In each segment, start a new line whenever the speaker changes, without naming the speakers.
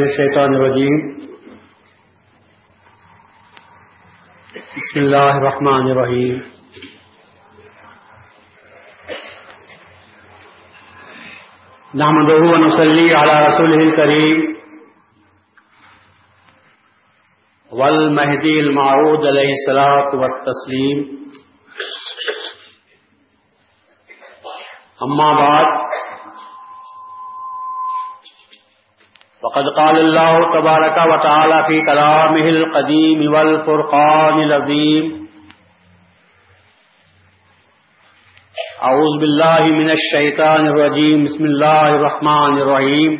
من الشيطان الرجيم بسم الله الرحمن الرحيم نحمده ونصلي على رسوله الكريم والمهدي المعود عليه الصلاة والتسليم أما بعد وقد قال الله تبارك وتعالى في كلامه القديم والفرقان العظيم اعوذ باللہ من الشیطان الرجیم، بسم اللہ الرحمن الرحیم۔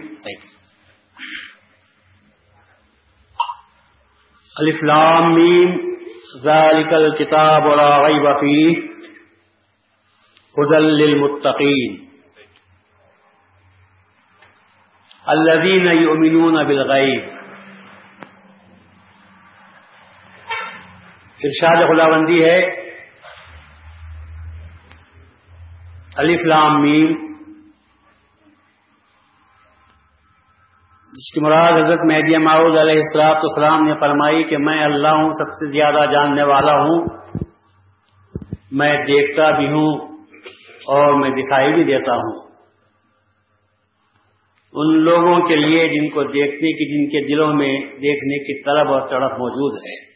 الف لام میم، ذالک الكتاب لا غیب فیہ هدى للمتقین۔ الذين يؤمنون بالغیب ارشاد خداوندی ہے. الف لام میم. جس کی مراد حضرت مہدی معروض علیہ السلاط اسلام نے فرمائی کہ میں اللہ ہوں، سب سے زیادہ جاننے والا ہوں۔ میں دیکھتا بھی ہوں اور میں دکھائی بھی دیتا ہوں۔ ان لوگوں کے لیے جن کو دیکھنے کی جن کے دلوں میں دیکھنے کی طلب اور تڑپ موجود ہے۔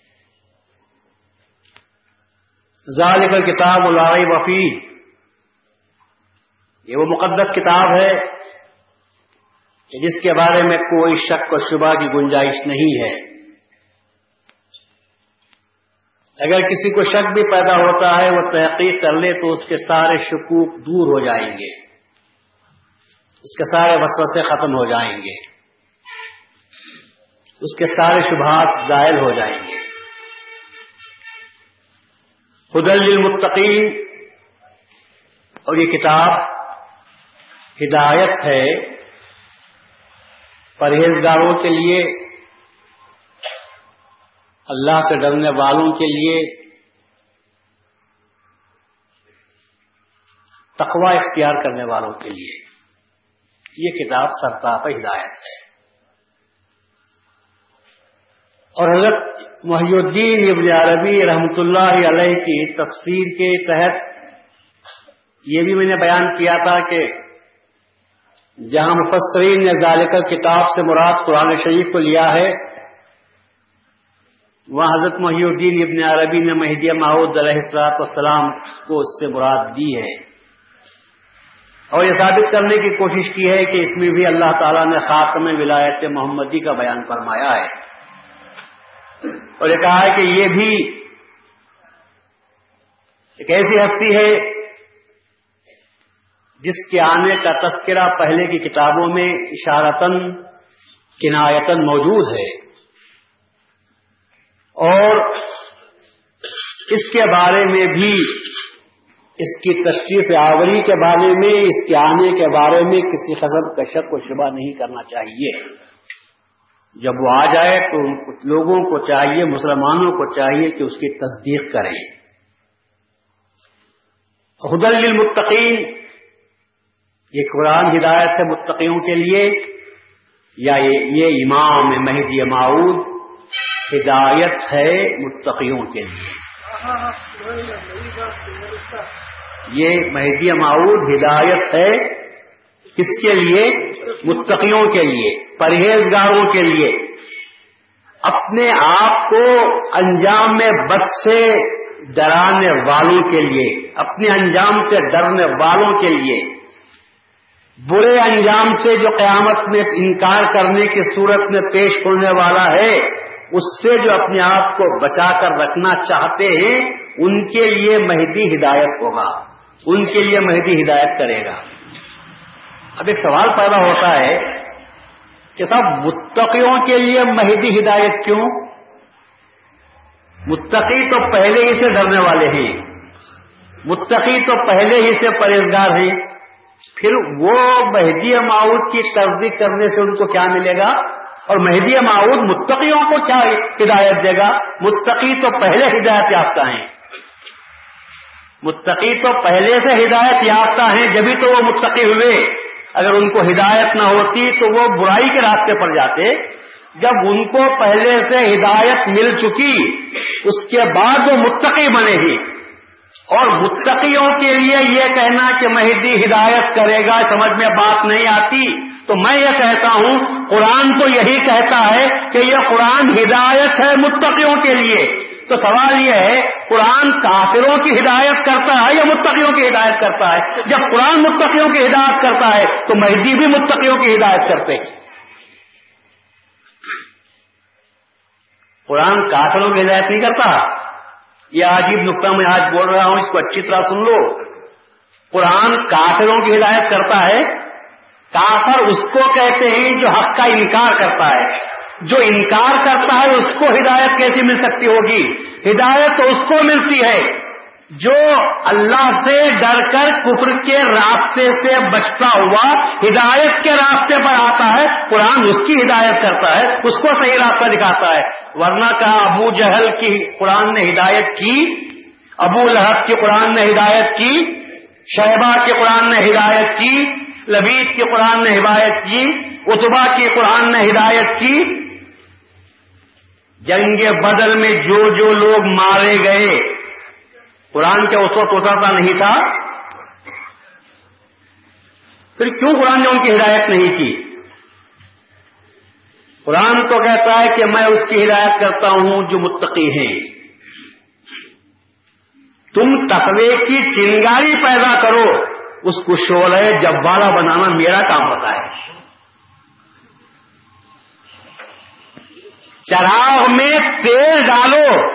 ذالک کتاب العی وفی یہ وہ مقدس کتاب ہے جس کے بارے میں کوئی شک و شبہ کی گنجائش نہیں ہے۔ اگر کسی کو شک بھی پیدا ہوتا ہے، وہ تحقیق کر لے تو اس کے سارے شکوک دور ہو جائیں گے۔ اس کے سارے وسوسے ختم ہو جائیں گے۔ اس کے سارے شبہات ظاہر ہو جائیں گے۔ خدل المتقین اور یہ کتاب ہدایت ہے پرہیزگاروں کے لیے، اللہ سے ڈرنے والوں کے لیے۔ تقوا اختیار کرنے والوں کے لیے۔ یہ کتاب سرتاپ ہدایت ہے۔ اور حضرت محی الدین ابن عربی رحمت اللہ علیہ کی تفسیر کے تحت یہ بھی میں نے بیان کیا تھا کہ جہاں مفسرین نے ذالکر کتاب سے مراد قرآن شریف کو لیا ہے، وہاں حضرت محی الدین ابن عربی نے مہدیہ محدود علیہ السلاط والسلام کو اس سے مراد دی ہے۔ اور یہ ثابت کرنے کی کوشش کی ہے کہ اس میں بھی اللہ تعالیٰ نے خاتم ولایت محمدی کا بیان فرمایا ہے۔ اور یہ کہا ہے کہ یہ بھی ایک ایسی ہستی ہے جس کے آنے کا تذکرہ پہلے کی کتابوں میں اشارتن کنایتن موجود ہے۔ اور اس کے بارے میں بھی اس کی تشریف آوری کے بارے میں، اس کے آنے کے بارے میں کسی قسم کا شک و شبہ نہیں کرنا چاہیے۔ جب وہ آ جائے تو لوگوں کو چاہیے، مسلمانوں کو چاہیے کہ اس کی تصدیق کریں۔ حدل للمتقین، یہ قرآن ہدایت ہے متقیوں کے لیے، یا یہ امام مہدی معود ہدایت ہے متقیوں کے لیے۔ یہ مہدی معود ہدایت ہے کس کے لیے؟ متقیوں کے لیے، پرہیزگاروں کے لیے۔ اپنے آپ کو انجام میں بد سے ڈرانے والوں کے لیے، اپنے انجام سے ڈرنے والوں کے لیے۔ برے انجام سے جو قیامت میں انکار کرنے کی صورت میں پیش ہونے والا ہے اس سے جو اپنے آپ کو بچا کر رکھنا چاہتے ہیں، ان کے لیے مہدی ہدایت ہوگا۔ ان کے لیے مہدی ہدایت کرے گا۔ اب ایک سوال پیدا ہوتا ہے کہ صاحب، متقیوں کے لیے مہدی ہدایت کیوں؟ متقی تو پہلے ہی سے ڈرنے والے ہیں۔ متقی تو پہلے ہی سے پرہیزگار ہیں۔ پھر وہ مہدی معاؤد کی تصدیق کرنے سے ان کو کیا ملے گا؟ اور مہدی معاؤد متقیوں کو کیا ہدایت دے گا؟ متقی تو پہلے ہدایت یافتہ ہیں۔ متقی تو پہلے سے ہدایت یافتہ ہیں، جبھی تو وہ متقی ہوئے۔ اگر ان کو ہدایت نہ ہوتی تو وہ برائی کے راستے پر جاتے۔ جب ان کو پہلے سے ہدایت مل چکی، اس کے بعد وہ متقی بنے گی اور متقیوں کے لیے یہ کہنا کہ مہدی ہدایت کرے گا، سمجھ میں بات نہیں آتی۔ تو میں یہ کہتا ہوں، قرآن تو یہی کہتا ہے کہ یہ قرآن ہدایت ہے متقیوں کے لیے۔ تو سوال یہ ہے، قرآن کافروں کی ہدایت کرتا ہے یا متقیوں کی ہدایت کرتا ہے؟ جب قرآن متقیوں کی ہدایت کرتا ہے، تو مہدی بھی متقیوں کی ہدایت کرتے قرآن کافروں کی ہدایت نہیں کرتا؟ یہ عجیب نقطہ میں آج بول رہا ہوں، اس کو اچھی طرح سن لو۔ قرآن کافروں کی ہدایت کرتا ہے کافر اس کو کہتے ہیں جو حق کا انکار کرتا ہے۔ جو انکار کرتا ہے اس کو ہدایت کیسی مل سکتی ہوگی؟ ہدایت تو اس کو ملتی ہے۔ جو اللہ سے ڈر کر کفر کے راستے سے بچتا ہوا ہدایت کے راستے پر آتا ہے، قرآن اس کی ہدایت کرتا ہے، اس کو صحیح راستہ دکھاتا ہے۔ ورنہ کہا ابو جہل کی قرآن نے ہدایت کی، ابو لہب کی قرآن نے ہدایت کی شہبہ کی قرآن نے ہدایت کی لبید کی قرآن نے ہدایت کی اتبا کی قرآن نے ہدایت کی۔ جنگ بدل میں جو جو لوگ مارے گئے، قرآن کیا اس وقت اترتا نہیں تھا؟ پھر کیوں قرآن نے ان کی ہدایت نہیں کی؟ قرآن تو کہتا ہے کہ میں اس کی ہدایت کرتا ہوں جو متقی ہیں۔ تم تقوی کی چنگاری پیدا کرو۔ اس کو شعلہ جب والا بنانا میرا کام ہوتا ہے۔ چراغ میں تیل ڈالو،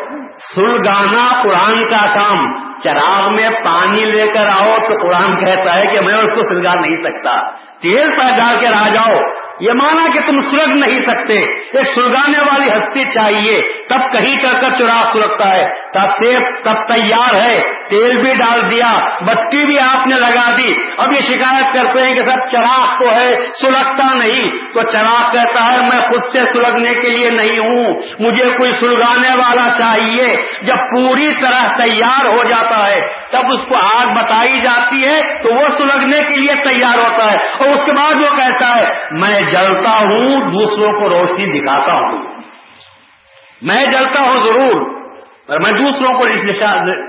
سلگانا قرآن کا کام۔ چراغ میں پانی لے کر آؤ تو قرآن کہتا ہے کہ میں اس کو سلگا نہیں سکتا۔ تیل پر ڈال کے آ جاؤ۔ یہ مانا کہ تم سلگ نہیں سکتے، ایک سلگانے والی ہستی چاہیے۔ تب کہیں کر کر چراغ سلگتا ہے۔ تب تیل تب تیار ہے۔ تیل بھی ڈال دیا بتی بھی آپ نے لگا دی۔ اب یہ شکایت کرتے ہیں کہ سب چراغ تو ہے سلگتا نہیں۔ تو چراغ کہتا ہے، میں خود سے سلگنے کے لیے نہیں ہوں۔ مجھے کوئی سلگانے والا چاہیے۔ جب پوری طرح تیار ہو جاتا ہے، تب اس کو آگ بتائی جاتی ہے تو وہ سلگنے کے لیے تیار ہوتا ہے۔ اور اس کے بعد وہ کہتا ہے، میں جلتا ہوں، دوسروں کو روشنی دکھاتا ہوں۔ میں جلتا ہوں ضرور اور میں دوسروں کو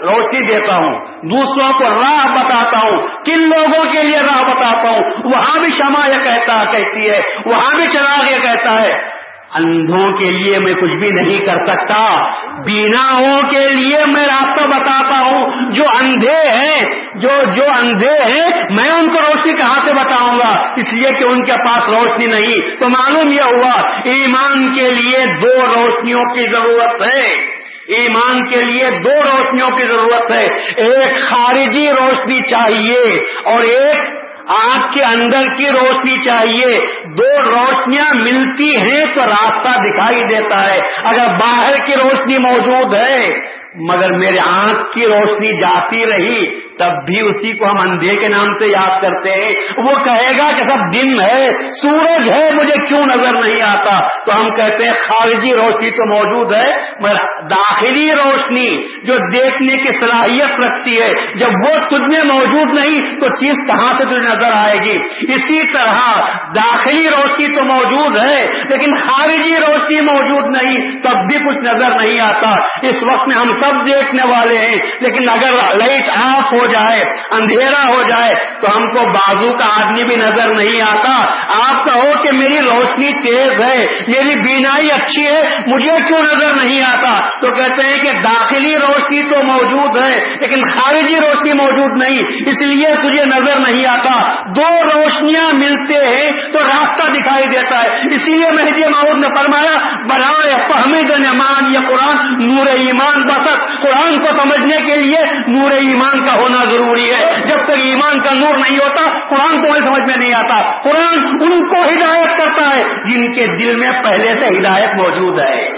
روشنی دیتا ہوں۔ دوسروں کو راہ بتاتا ہوں۔ کن لوگوں کے لیے راہ بتاتا ہوں؟ وہاں بھی شمع یہ کہتا، کہتی ہے۔ وہاں بھی چراغ یہ کہتا ہے۔ اندھوں کے لیے میں کچھ بھی نہیں کر سکتا بیناؤں کے لیے میں راستہ بتاتا ہوں۔ جو اندھے ہیں، جو جو اندھے ہیں، میں ان کو روشنی کہاں سے بتاؤں گا؟ اس لیے کہ ان کے پاس روشنی نہیں۔ تو معلوم یہ ہوا، ایمان کے لیے دو روشنیوں کی ضرورت ہے۔ ایمان کے لیے دو روشنیوں کی ضرورت ہے۔ ایک خارجی روشنی چاہیے اور ایک آنکھ کے اندر کی روشنی چاہیے۔ دو روشنیاں ملتی ہیں تو راستہ دکھائی دیتا ہے۔ اگر باہر کی روشنی موجود ہے، مگر میرے آنکھ کی روشنی جاتی رہی تب بھی اسی کو ہم اندھے کے نام سے یاد کرتے ہیں۔ وہ کہے گا کہ سب دن ہے، سورج ہے، مجھے کیوں نظر نہیں آتا؟ تو ہم کہتے ہیں، خارجی روشنی تو موجود ہے، مگر داخلی روشنی جو دیکھنے کی صلاحیت رکھتی ہے، جب وہ تجھ میں موجود نہیں، تو چیز کہاں سے تجھے نظر آئے گی؟ اسی طرح داخلی روشنی تو موجود ہے، لیکن خارجی روشنی موجود نہیں، تب بھی کچھ نظر نہیں آتا۔ اس وقت میں ہم سب دیکھنے والے ہیں، لیکن اگر لائٹ آف ہو جائے، اندھیرا ہو جائے، تو ہم کو بازو کا آدمی بھی نظر نہیں آتا۔ آپ کہو کہ میری روشنی تیز ہے، میری بینائی اچھی ہے، مجھے کیوں نظر نہیں آتا؟ تو کہتے ہیں کہ داخلی روشنی تو موجود ہے، لیکن خارجی روشنی موجود نہیں، اس لیے تجھے نظر نہیں آتا۔ دو روشنیاں ملتے ہیں تو راستہ دکھائی دیتا ہے۔ اسی لیے مہدی محمود نے فرمایا، برائے فہمید نمان یہ قرآن نور ایمان بسط۔ قرآن کو سمجھنے کے لیے نور ایمان کا ہونا ضروری ہے۔ جب تک ایمان کا نور نہیں ہوتا، قرآن کو سمجھ میں نہیں آتا۔ قرآن ان کو ہدایت کرتا ہے جن کے دل میں پہلے سے ہدایت موجود ہے۔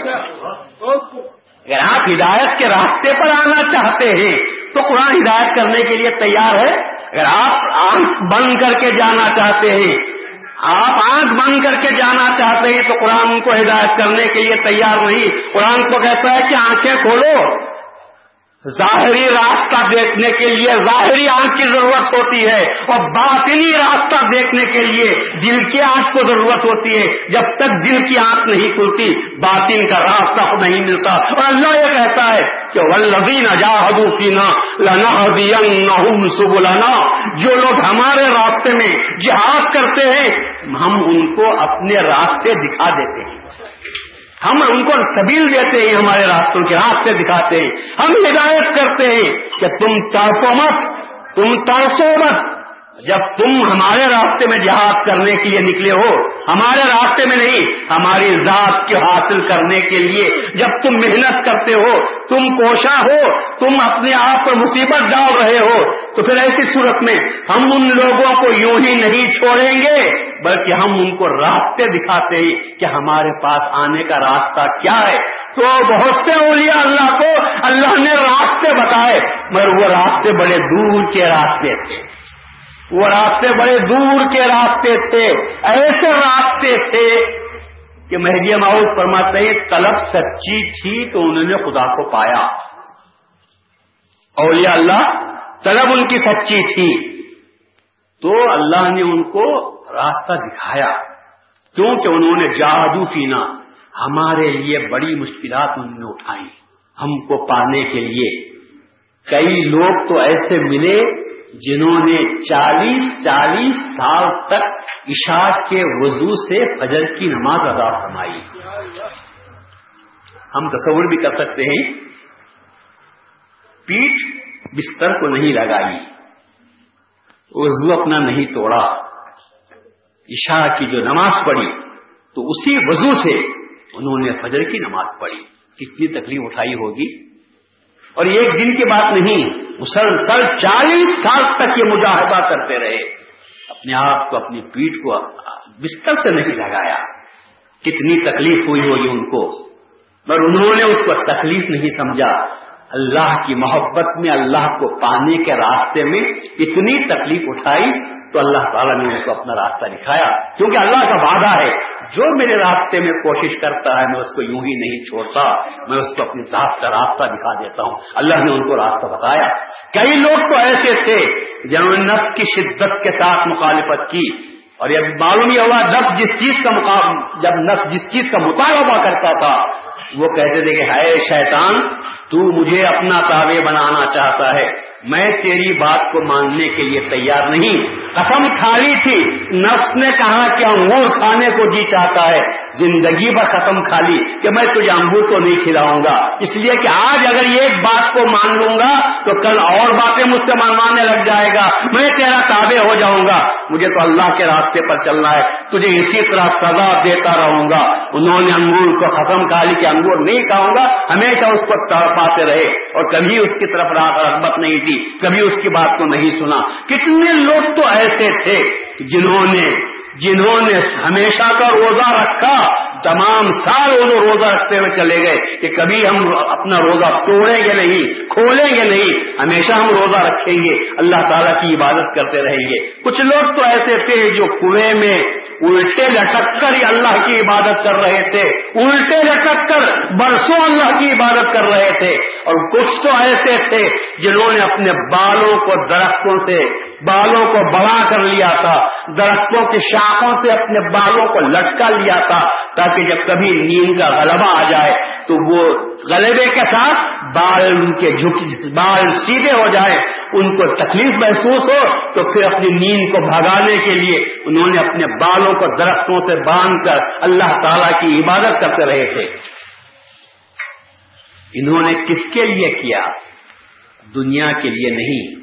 اگر آپ ہدایت کے راستے پر آنا چاہتے ہیں، تو قرآن ہدایت کرنے کے لیے تیار ہے۔ اگر آپ آنکھ بند کر کے جانا چاہتے ہیں، آپ آنکھ بند کر کے جانا چاہتے ہیں، تو قرآن کو ہدایت کرنے کے لیے تیار نہیں۔ قرآن کو کہتا ہے کہ آنکھیں کھولو۔ ظاہری راستہ دیکھنے کے لیے ظاہری آنکھ کی ضرورت ہوتی ہے اور باطنی راستہ دیکھنے کے لیے دل کی آنکھ کو ضرورت ہوتی ہے۔ جب تک دل کی آنکھ نہیں کھلتی، باطن کا راستہ نہیں ملتا۔ اور اللہ یہ کہتا ہے کہ ولدین اجاحدو فینا لنا سبلانا جو لوگ ہمارے راستے میں جہاد کرتے ہیں، ہم ان کو اپنے راستے دکھا دیتے ہیں۔ ہم ان کو سبیل دیتے ہیں، ہمارے راستوں کے راستے دکھاتے ہیں۔ ہم ہدایت کرتے ہیں کہ تم تڑپو مت، تم ترسو مت۔ جب تم ہمارے راستے میں جہاد کرنے کے لیے نکلے ہو، ہمارے راستے میں نہیں، ہماری ذات کے حاصل کرنے کے لیے جب تم محنت کرتے ہو، تم کوشاں ہو، تم اپنے آپ پر مصیبت ڈال رہے ہو، تو پھر ایسی صورت میں ہم ان لوگوں کو یوں ہی نہیں چھوڑیں گے، بلکہ ہم ان کو راستے دکھاتے ہیں کہ ہمارے پاس آنے کا راستہ کیا ہے۔ تو بہت سے اولیاء اللہ کو اللہ نے راستے بتائے، مگر وہ راستے بڑے دور کے راستے تھے۔ وہ راستے بڑے دور کے راستے تھے، ایسے راستے تھے کہ مہدی ماؤد فرماتے ہیں، طلب سچی تھی تو انہوں نے خدا کو پایا۔ اولیاء اللہ، طلب ان کی سچی تھی۔ تو اللہ نے ان کو راستہ دکھایا، کیونکہ انہوں نے جادو پینا ہمارے لیے بڑی مشکلات انہوں نے اٹھائی، ہم کو پانے کے لیے۔ کئی لوگ تو ایسے ملے جنہوں نے چالیس چالیس سال تک عشاء کے وضو سے فجر کی نماز ادا فرمائی۔ ہم تصور بھی کر سکتے ہیں۔ پیٹ بستر کو نہیں لگائی۔ وضو اپنا نہیں توڑا۔ عشاء کی جو نماز پڑھی، تو اسی وضو سے انہوں نے فجر کی نماز پڑھی۔ کتنی تکلیف اٹھائی ہوگی؟ اور ایک دن کی بات نہیں، مسلسل چالیس سال تک یہ مجاہدہ کرتے رہے۔ اپنے آپ کو، اپنی پیٹ کو بستر سے نہیں لگایا۔ کتنی تکلیف ہوئی ہوگی ان کو۔ پر انہوں نے اس کو تکلیف نہیں سمجھا۔ اللہ کی محبت میں، اللہ کو پانے کے راستے میں اتنی تکلیف اٹھائی۔ تو اللہ تعالیٰ نے اس کو اپنا راستہ دکھایا، کیونکہ اللہ کا وعدہ ہے، جو میرے راستے میں کوشش کرتا ہے، میں اس کو یوں ہی نہیں چھوڑتا، میں اس کو اپنی ذات کا راستہ دکھا دیتا ہوں۔ اللہ نے ان کو راستہ بتایا۔ کئی لوگ تو ایسے تھے جنہوں نے نفس کی شدت کے ساتھ مخالفت کی، اور یہ معلوم یہ ہوا، نفس جس چیز کا مقابلہ جب نفس جس چیز کا مطالبہ کرتا تھا، وہ کہتے تھے کہ ہے شیطان، تو مجھے اپنا تابع بنانا چاہتا ہے۔ میں تیری بات کو ماننے کے لیے تیار نہیں۔ قسم کھالی تھی۔ نفس نے کہا کہ انگور کھانے کو جی چاہتا ہے۔ زندگی پر ختم کھا لی کہ میں تجھے انگور کو نہیں کھلاؤں گا۔ اس لیے کہ آج اگر ایک بات کو مان لوں گا تو کل اور باتیں مجھ سے منوانے لگ جائے گا۔ میں تیرا تابع ہو جاؤں گا۔ مجھے تو اللہ کے راستے پر چلنا ہے۔ تجھے اسی طرح سزا دیتا رہوں گا۔ انہوں نے انگور کو ختم کھا لی کہ انگور نہیں کھاؤں گا۔ ہمیشہ اس کو پاتے رہے اور کبھی اس کی طرف رغبت نہیں تھی، کبھی اس کی بات کو نہیں سنا۔ کتنے لوگ تو ایسے تھے جنہوں نے جنہوں نے ہمیشہ کا روزہ رکھا، تمام سال وہ روزہ رکھتے ہوئے چلے گئے کہ کبھی ہم اپنا روزہ توڑیں گے نہیں، کھولیں گے نہیں، ہمیشہ ہم روزہ رکھیں گے، اللہ تعالیٰ کی عبادت کرتے رہیں گے۔ کچھ لوگ تو ایسے تھے جو کنویں میں الٹے لٹک کر ہی اللہ کی عبادت کر رہے تھے، الٹے لٹک کر برسوں اللہ کی عبادت کر رہے تھے۔ اور کچھ تو ایسے تھے جنہوں نے اپنے بالوں کو درختوں سے بالوں کو بڑا کر لیا تھا، درختوں کی شاخوں سے اپنے بالوں کو لٹکا لیا تھا تاکہ جب کبھی نیند کا غلبہ آ جائے تو وہ غلبے کے ساتھ بال ان کے جھک، بال سیدھے ہو جائے، ان کو تکلیف محسوس ہو، تو پھر اپنی نیند کو بھگانے کے لیے انہوں نے اپنے بالوں کو درختوں سے باندھ کر اللہ تعالی کی عبادت کرتے رہے تھے۔ انہوں نے کس کے لیے کیا؟ دنیا کے لیے نہیں۔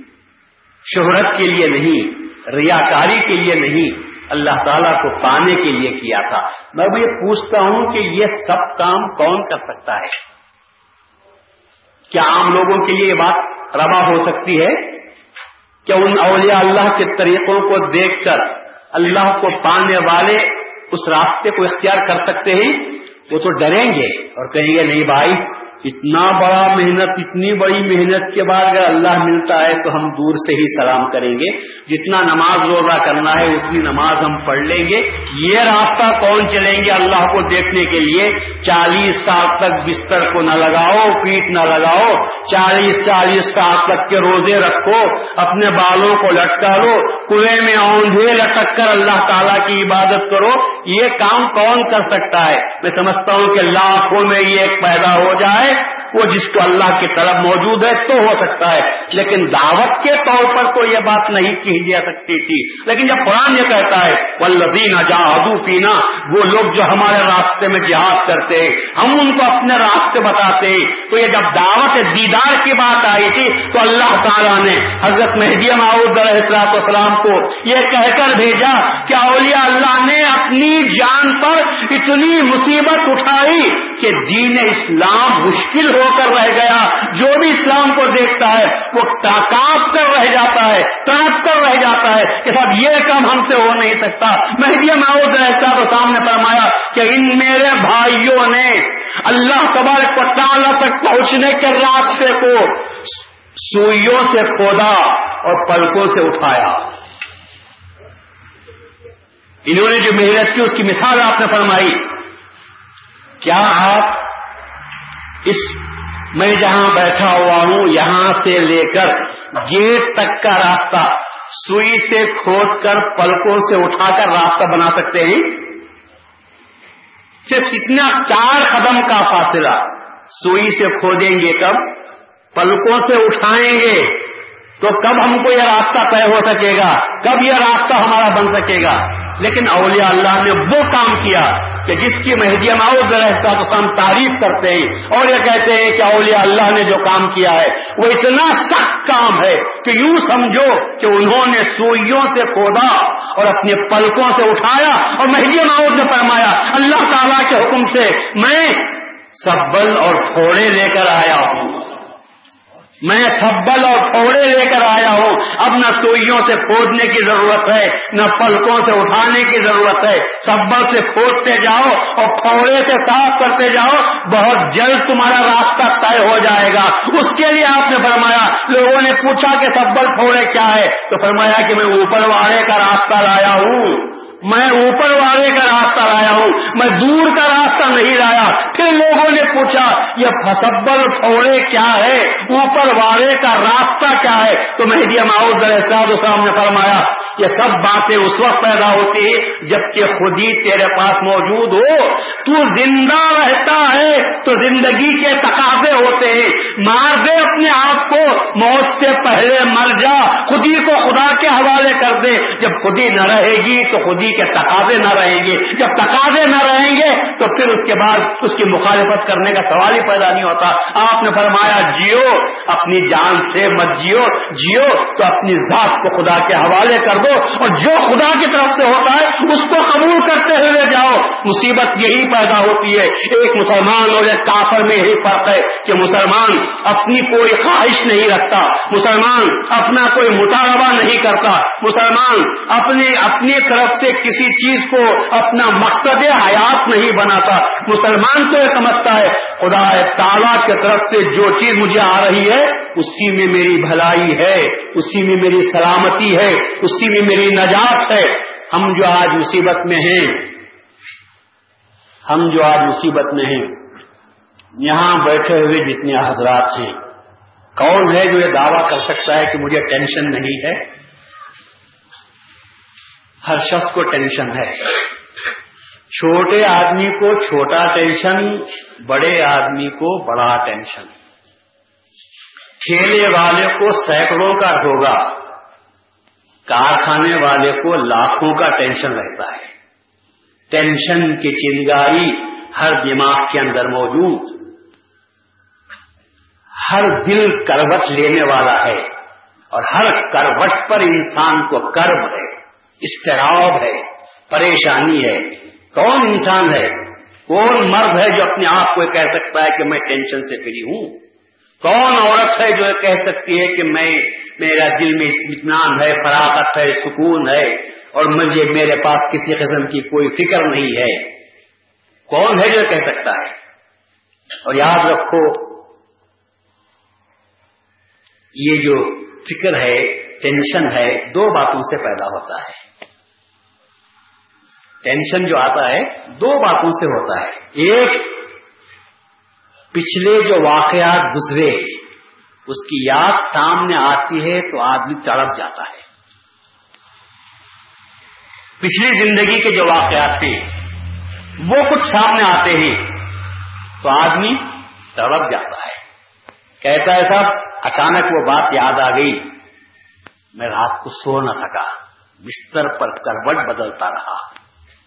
شہرت کے لیے نہیں، ریاکاری کے لیے نہیں اللہ تعالیٰ کو پانے کے لیے کیا تھا۔ میں بھی یہ پوچھتا ہوں کہ یہ سب کام کون کر سکتا ہے؟ کیا عام لوگوں کے لیے یہ بات روا ہو سکتی ہے؟ کہ ان اولیاء اللہ کے طریقوں کو دیکھ کر اللہ کو پانے والے اس راستے کو اختیار کر سکتے ہیں؟ وہ تو ڈریں گے اور کہیں گے، نہیں بھائی اتنا بڑا محنت، اتنی بڑی محنت کے بعد اگر اللہ ملتا ہے تو ہم دور سے ہی سلام کریں گے۔ جتنا نماز روزہ کرنا ہے، اتنی نماز ہم پڑھ لیں گے۔ یہ راستہ کون چلیں گے اللہ کو دیکھنے کے لیے؟ چالیس سال تک بستر کو نہ لگاؤ، پیٹ نہ لگاؤ۔ چالیس چالیس سال تک کے روزے رکھو، اپنے بالوں کو لٹکا لو کنویں میں اوندھے لٹک کر اللہ تعالیٰ کی عبادت کرو۔ یہ کام کون کر سکتا ہے؟ میں سمجھتا ہوں کہ لاکھوں میں یہ پیدا ہو جائے۔ وہ جس کو اللہ کی طرف موجود ہے تو ہو سکتا ہے۔ لیکن دعوت کے طور پر تو یہ بات نہیں کی جا سکتی تھی۔ لیکن جب قرآن یہ کہتا ہے ولدین جادو پینا وہ لوگ جو ہمارے راستے میں جہاد کرتے، ہم ان کو اپنے راستے بتاتے۔ تو یہ جب دعوت دیدار کی بات آئی تھی، تو اللہ تعالیٰ نے حضرت مہدی معود السلاط والسلام کو یہ کہہ کر بھیجا کہ اولیاء اللہ نے اپنی جان پر اتنی مصیبت اٹھائی کہ دین اسلام مشکل ہو کر رہ گیا۔ جو بھی اسلام کو دیکھتا ہے، وہ کاپ کر رہ جاتا ہے، تڑپ کر رہ جاتا ہے کہ صاحب یہ کام ہم سے ہو نہیں سکتا۔ مہدی معود رہتا تو سامنے فرمایا کہ ان میرے بھائیوں نے اللہ تبارک کو تعالیٰ تک پہنچنے کے راستے کو سوئیوں سے کھودا اور پلکوں سے اٹھایا۔ انہوں نے جو محنت کی، اس کی مثال آپ نے فرمائی۔ کیا آپ اس میں جہاں بیٹھا ہوا ہوں، یہاں سے لے کر گیٹ تک کا راستہ، سوئی سے کھود کر، پلکوں سے اٹھا کر راستہ بنا سکتے ہیں؟ صرف اتنا چار قدم کا فاصلہ۔ سوئی سے کھودیں گے کب؟ پلکوں سے اٹھائیں گے۔ تو کب ہم کو یہ راستہ طے ہو سکے گا؟ کب یہ راستہ ہمارا بن سکے گا؟ لیکن اولیاء اللہ نے وہ کام کیا کہ جس کی مہدی ماؤد رہتا تو ہم تعریف کرتے ہیں اور یہ کہتے ہیں کہ اولیاء اللہ نے جو کام کیا ہے وہ اتنا سخت کام ہے کہ یوں سمجھو کہ انہوں نے سوئیوں سے کھودا اور اپنے پلکوں سے اٹھایا اور مہدی ماؤد نے فرمایا، اللہ تعالی کے حکم سے میں سبل اور پھوڑے لے کر آیا ہوں۔ میں سبل اور پھوڑے لے کر آیا ہوں۔ اب نہ سوئیوں سے کھودنے کی ضرورت ہے، نہ پلکوں سے اٹھانے کی ضرورت ہے۔ سبل سے کھودتے جاؤ اور پھوڑے سے صاف کرتے جاؤ، بہت جلد تمہارا راستہ طے ہو جائے گا۔ اس کے لیے آپ نے فرمایا، لوگوں نے پوچھا کہ سبل پھوڑے کیا ہے؟ تو فرمایا کہ میں اوپر والے کا راستہ لایا ہوں۔ میں اوپر والے کا راستہ لایا ہوں، میں دور کا راستہ نہیں لایا۔ پھر لوگوں نے پوچھا، یہ فسبل پھوڑے کیا ہے؟ اوپر والے کا راستہ کیا ہے؟ تو مہدی ماؤد صاحب نے فرمایا یہ سب باتیں اس وقت پیدا ہوتی جبکہ خود ہی تیرے پاس موجود ہو۔ تو زندہ رہتا ہے تو زندگی کے تقاضے ہوتے ہیں۔ مار دے اپنے آپ کو موت سے پہلے مر جا، خودی کو خدا کے حوالے کر دے۔ جب خودی نہ رہے گی تو خودی کے تقاضے نہ رہیں گے۔ جب تقاضے نہ رہیں گے تو پھر اس کے بعد اس کی مخالفت کرنے کا سوال ہی پیدا نہیں ہوتا۔ آپ نے فرمایا، جیو، اپنی جان سے مت جیو۔ جیو، تو اپنی ذات کو خدا کے حوالے کر دو۔ اور جو خدا کی طرف سے ہوتا ہے، اس کو قبول کرتے ہوئے جاؤ۔ مصیبت یہی پیدا ہوتی ہے۔ ایک مسلمان اور ایک کافر میں یہی فرق ہے کہ مسلمان اپنی کوئی خواہش نہیں رکھتا۔ مسلمان اپنا کوئی مطالبہ نہیں کرتا۔ مسلمان اپنے اپنی طرف سے کسی چیز کو اپنا مقصد حیات نہیں بناتا۔ مسلمان تو یہ سمجھتا ہے خدا تعالیٰ کی طرف سے جو چیز مجھے آ رہی ہے، اسی میں میری بھلائی ہے، اسی میں میری سلامتی ہے، اسی میں میری نجات ہے۔ ہم جو آج مصیبت میں ہیں، ہم جو آج مصیبت میں ہیں، یہاں بیٹھے ہوئے جتنے حضرات ہیں، کون ہے جو یہ دعویٰ کر سکتا ہے کہ مجھے ٹینشن نہیں ہے؟ ہر شخص کو ٹینشن ہے۔ چھوٹے آدمی کو چھوٹا ٹینشن، بڑے آدمی کو بڑا ٹینشن۔ ٹھیلے والے کو سینکڑوں کا ہوگا۔ کارخانے والے کو لاکھوں کا ٹینشن رہتا ہے۔ ٹینشن کی چنگاری ہر دماغ کے اندر موجود۔ ہر دل کروٹ لینے والا ہے اور ہر کروٹ پر انسان کو کرب ہے استراب ہے، پریشانی ہے۔ کون انسان ہے؟ کون مرد ہے جو اپنے آپ کو کہہ سکتا ہے کہ میں ٹینشن سے فری ہوں؟ کون عورت ہے جو کہہ سکتی ہے کہ میں میرا دل میں اطمینان ہے، فراغت ہے، سکون ہے، اور مجھے میرے پاس کسی قسم کی کوئی فکر نہیں ہے؟ کون ہے جو کہہ سکتا ہے؟ اور یاد رکھو، یہ جو فکر ہے، ٹینشن ہے، دو باتوں سے پیدا ہوتا ہے۔ ٹینشن جو آتا ہے، دو باتوں سے ہوتا ہے۔ ایک، پچھلے جو واقعات گزرے، اس کی یاد سامنے آتی ہے تو آدمی تڑپ جاتا ہے۔ پچھلی زندگی کے جو واقعات تھے، وہ کچھ سامنے آتے ہیں تو آدمی تڑپ جاتا ہے۔ کہتا ہے صاحب، اچانک وہ بات یاد آ گئی۔ میں رات کو سو نہ سکا، بستر پر کروٹ بدلتا رہا۔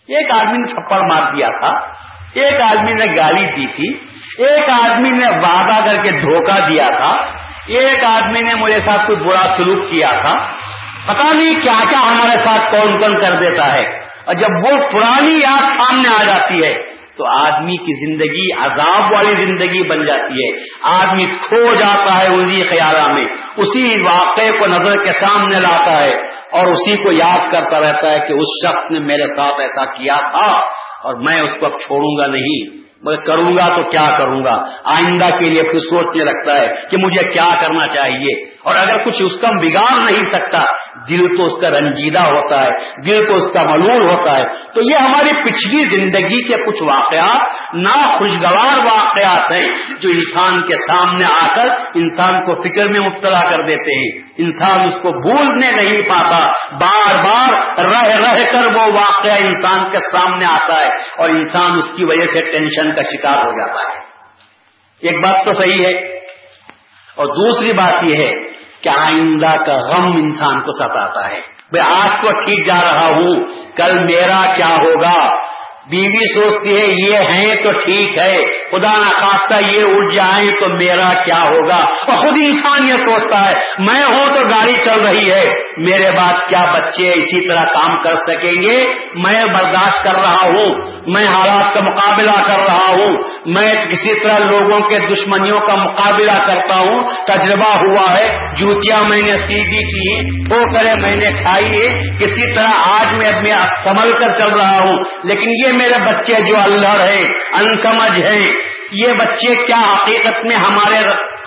ایک آدمی نے چھپڑ مار دیا تھا، ایک آدمی نے گالی دی تھی، ایک آدمی نے وعدہ کر کے دھوکہ دیا تھا، ایک آدمی نے میرے ساتھ کچھ برا سلوک کیا تھا۔ پتا نہیں کیا کیا ہمارے ساتھ کون کون کر دیتا ہے۔ اور جب وہ پرانی یاد سامنے آ جاتی ہے تو آدمی کی زندگی عذاب والی زندگی بن جاتی ہے۔ آدمی کھو جاتا ہے اسی خیالہ میں، اسی واقعے کو نظر کے سامنے لاتا ہے اور اسی کو یاد کرتا رہتا ہے کہ اس شخص نے میرے ساتھ ایسا کیا تھا اور میں اس کو اب چھوڑوں گا نہیں۔ میں کروں گا تو کیا کروں گا؟ آئندہ کے لیے پھر سوچنے لگتا ہے کہ مجھے کیا کرنا چاہیے۔ اور اگر کچھ اس کا بگاڑ نہیں سکتا دل تو اس کا رنجیدہ ہوتا ہے، دل تو اس کا ملور ہوتا ہے۔ تو یہ ہماری پچھلی زندگی کے کچھ واقعات نا خوشگوار واقعات ہیں جو انسان کے سامنے آ کر انسان کو فکر میں مبتلا کر دیتے ہیں۔ انسان اس کو بھولنے نہیں پاتا۔ بار بار رہ رہ کر وہ واقعہ انسان کے سامنے آتا ہے اور انسان اس کی وجہ سے ٹینشن کا شکار ہو جاتا ہے۔ ایک بات تو صحیح ہے اور دوسری بات یہ ہے کہ آئندہ کا غم انسان کو ستاتا ہے۔ میں آج تو ٹھیک جا رہا ہوں۔ کل میرا کیا ہوگا؟ بیوی سوچتی ہے، یہ ہیں تو ٹھیک ہے۔ خدا نہ خواستہ یہ اٹھ جائیں تو میرا کیا ہوگا؟ اور خود انسان یہ سوچتا ہے، میں ہوں تو گاڑی چل رہی ہے۔ میرے بعد کیا بچے اسی طرح کام کر سکیں گے؟ میں برداشت کر رہا ہوں، میں حالات کا مقابلہ کر رہا ہوں، میں کسی طرح لوگوں کے دشمنیوں کا مقابلہ کرتا ہوں۔ تجربہ ہوا ہے، جوتیاں میں نے سیدھی کی تو کرے میں نے کھائی کسی طرح آج میں اب سنبھل کر چل رہا ہوں، لیکن یہ میرے بچے جو اللہ ہے انسمجھ ہیں۔ یہ بچے کیا حقیقت میں ہمارے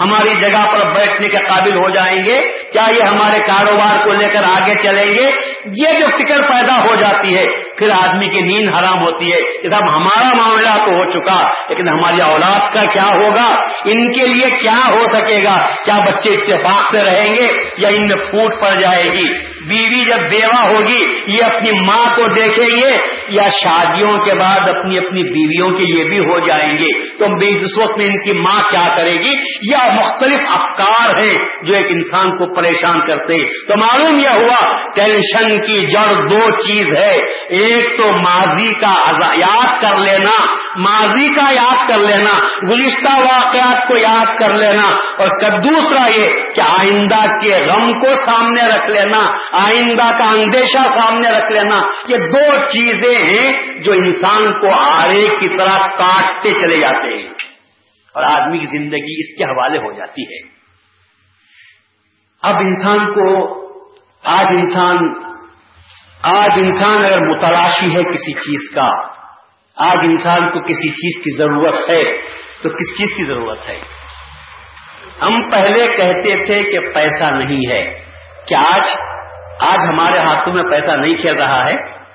ہماری جگہ پر بیٹھنے کے قابل ہو جائیں گے؟ کیا یہ ہمارے کاروبار کو لے کر آگے چلیں گے؟ یہ جو فکر پیدا ہو جاتی ہے، پھر آدمی کی نیند حرام ہوتی ہے۔ کہ صاحب ہمارا معاملہ تو ہو چکا، لیکن ہماری اولاد کا کیا ہوگا؟ ان کے لیے کیا ہو سکے گا؟ کیا بچے اتفاق سے رہیں گے یا ان میں پھوٹ پڑ جائے گی؟ بیوی جب بیوہ ہوگی، یہ اپنی ماں کو دیکھیں گے یا شادیوں کے بعد اپنی اپنی بیویوں کے لیے بھی ہو جائیں گے۔ تو اس وقت میں ان کی ماں کیا کرے گی؟ یا مختلف افکار ہیں جو ایک انسان کو پریشان کرتے تو معلوم یہ ہوا، ٹینشن کی جڑ دو چیز ہے۔ ایک تو ماضی کا یاد کر لینا۔ ماضی کا یاد کر لینا۔ گزشتہ واقعات کو یاد کر لینا۔ اور دوسرا یہ کہ آئندہ کے غم کو سامنے رکھ لینا۔ آئندہ کا اندیشہ سامنے رکھ لینا یہ دو چیزیں ہیں جو انسان کو آرے کی طرح کاٹتے چلے جاتے ہیں اور آدمی کی زندگی اس کے حوالے ہو جاتی ہے۔ اب انسان کو، آج انسان آج انسان اگر متلاشی ہے کسی چیز کا، آج انسان کو کسی چیز کی ضرورت ہے، تو کس چیز کی ضرورت ہے؟ ہم پہلے کہتے تھے کہ پیسہ نہیں ہے۔ کیا آج؟ آج ہمارے ہاتھوں میں پیسہ نہیں کھیل رہا ہے۔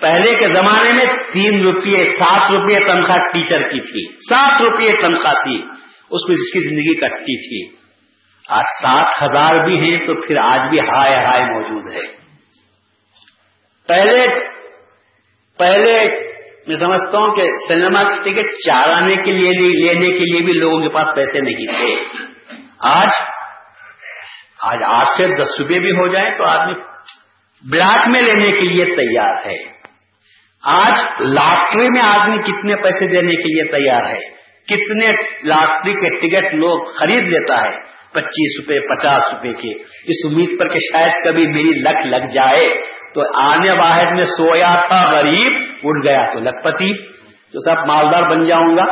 پہلے کے زمانے میں تین روپئے سات روپئے تنخواہ ٹیچر کی تھی۔ سات روپئے تنخواہ تھی۔ اس میں جس کی زندگی کٹتی تھی۔ آج سات ہزار بھی ہیں تو پھر آج بھی ہائے ہائے موجود ہے پہلے پہلے میں سمجھتا ہوں کہ سنیما کی ٹکٹ چارانے کے لیے لینے کے لیے بھی لوگوں کے پاس پیسے نہیں تھے۔ آج آج آٹھ سے دس روپے بھی ہو جائیں تو آدمی بلاک میں لینے کے لیے تیار ہے۔ آج لاٹری میں آدمی کتنے پیسے دینے کے لیے تیار ہے۔ کتنے لاٹری کے ٹکٹ لوگ خرید لیتا ہے۔ پچیس روپے، پچاس روپے کے۔ اس امید پر کہ شاید کبھی میری لک لگ جائے۔ تو آنے واحد میں سویا تھا غریب، اٹھ گیا تو لکھپتی۔ تو سب مالدار بن جاؤں گا۔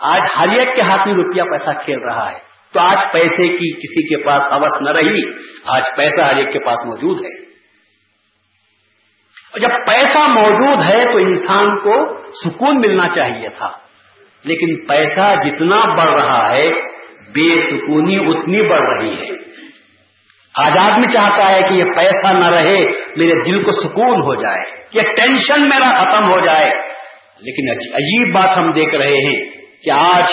آج ہر ایک کے ہاتھ میں روپیہ پیسہ کھیل رہا ہے۔ تو آج پیسے کی کسی کے پاس اوس نہ رہی، آج پیسہ ہر ایک کے پاس موجود ہے۔ اور جب پیسہ موجود ہے تو انسان کو سکون ملنا چاہیے تھا۔ لیکن پیسہ جتنا بڑھ رہا ہے، بے سکونی اتنی بڑھ رہی ہے۔ آج آدمی چاہتا ہے کہ یہ پیسہ نہ رہے، میرے دل کو سکون ہو جائے، یہ ٹینشن میرا ختم ہو جائے۔ لیکن عجیب بات ہم دیکھ رہے ہیں کہ آج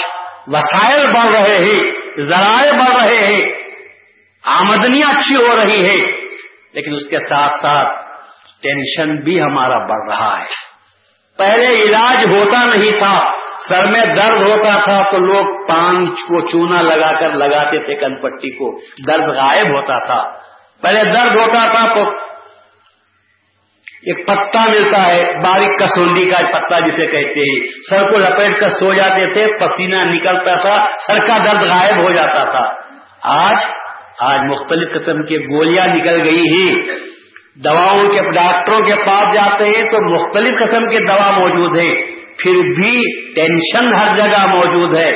وسائل بڑھ رہے ہیں۔ ذرائع بڑھ رہے ہیں آمدنیاں اچھی ہو رہی ہے، لیکن اس کے ساتھ ساتھ ٹینشن بھی ہمارا بڑھ رہا ہے۔ پہلے علاج ہوتا نہیں تھا، سر میں درد ہوتا تھا تو لوگ پان کو چونا لگا کر لگاتے تھے کن پٹی کو، درد غائب ہوتا تھا۔ پہلے درد ہوتا تھا تو ایک پتا ملتا ہے، باریک کسولی کا پتا جسے کہتے ہیں۔ سر کو لپیٹ کر سو جاتے تھے، پسینہ نکلتا تھا، سر کا درد غائب ہو جاتا تھا۔ آج آج مختلف قسم کی گولیاں نکل گئی ہیں۔ دواؤں کے، ڈاکٹروں کے پاس جاتے ہیں تو مختلف قسم کی دوا موجود ہے پھر بھی ٹینشن ہر جگہ موجود ہے۔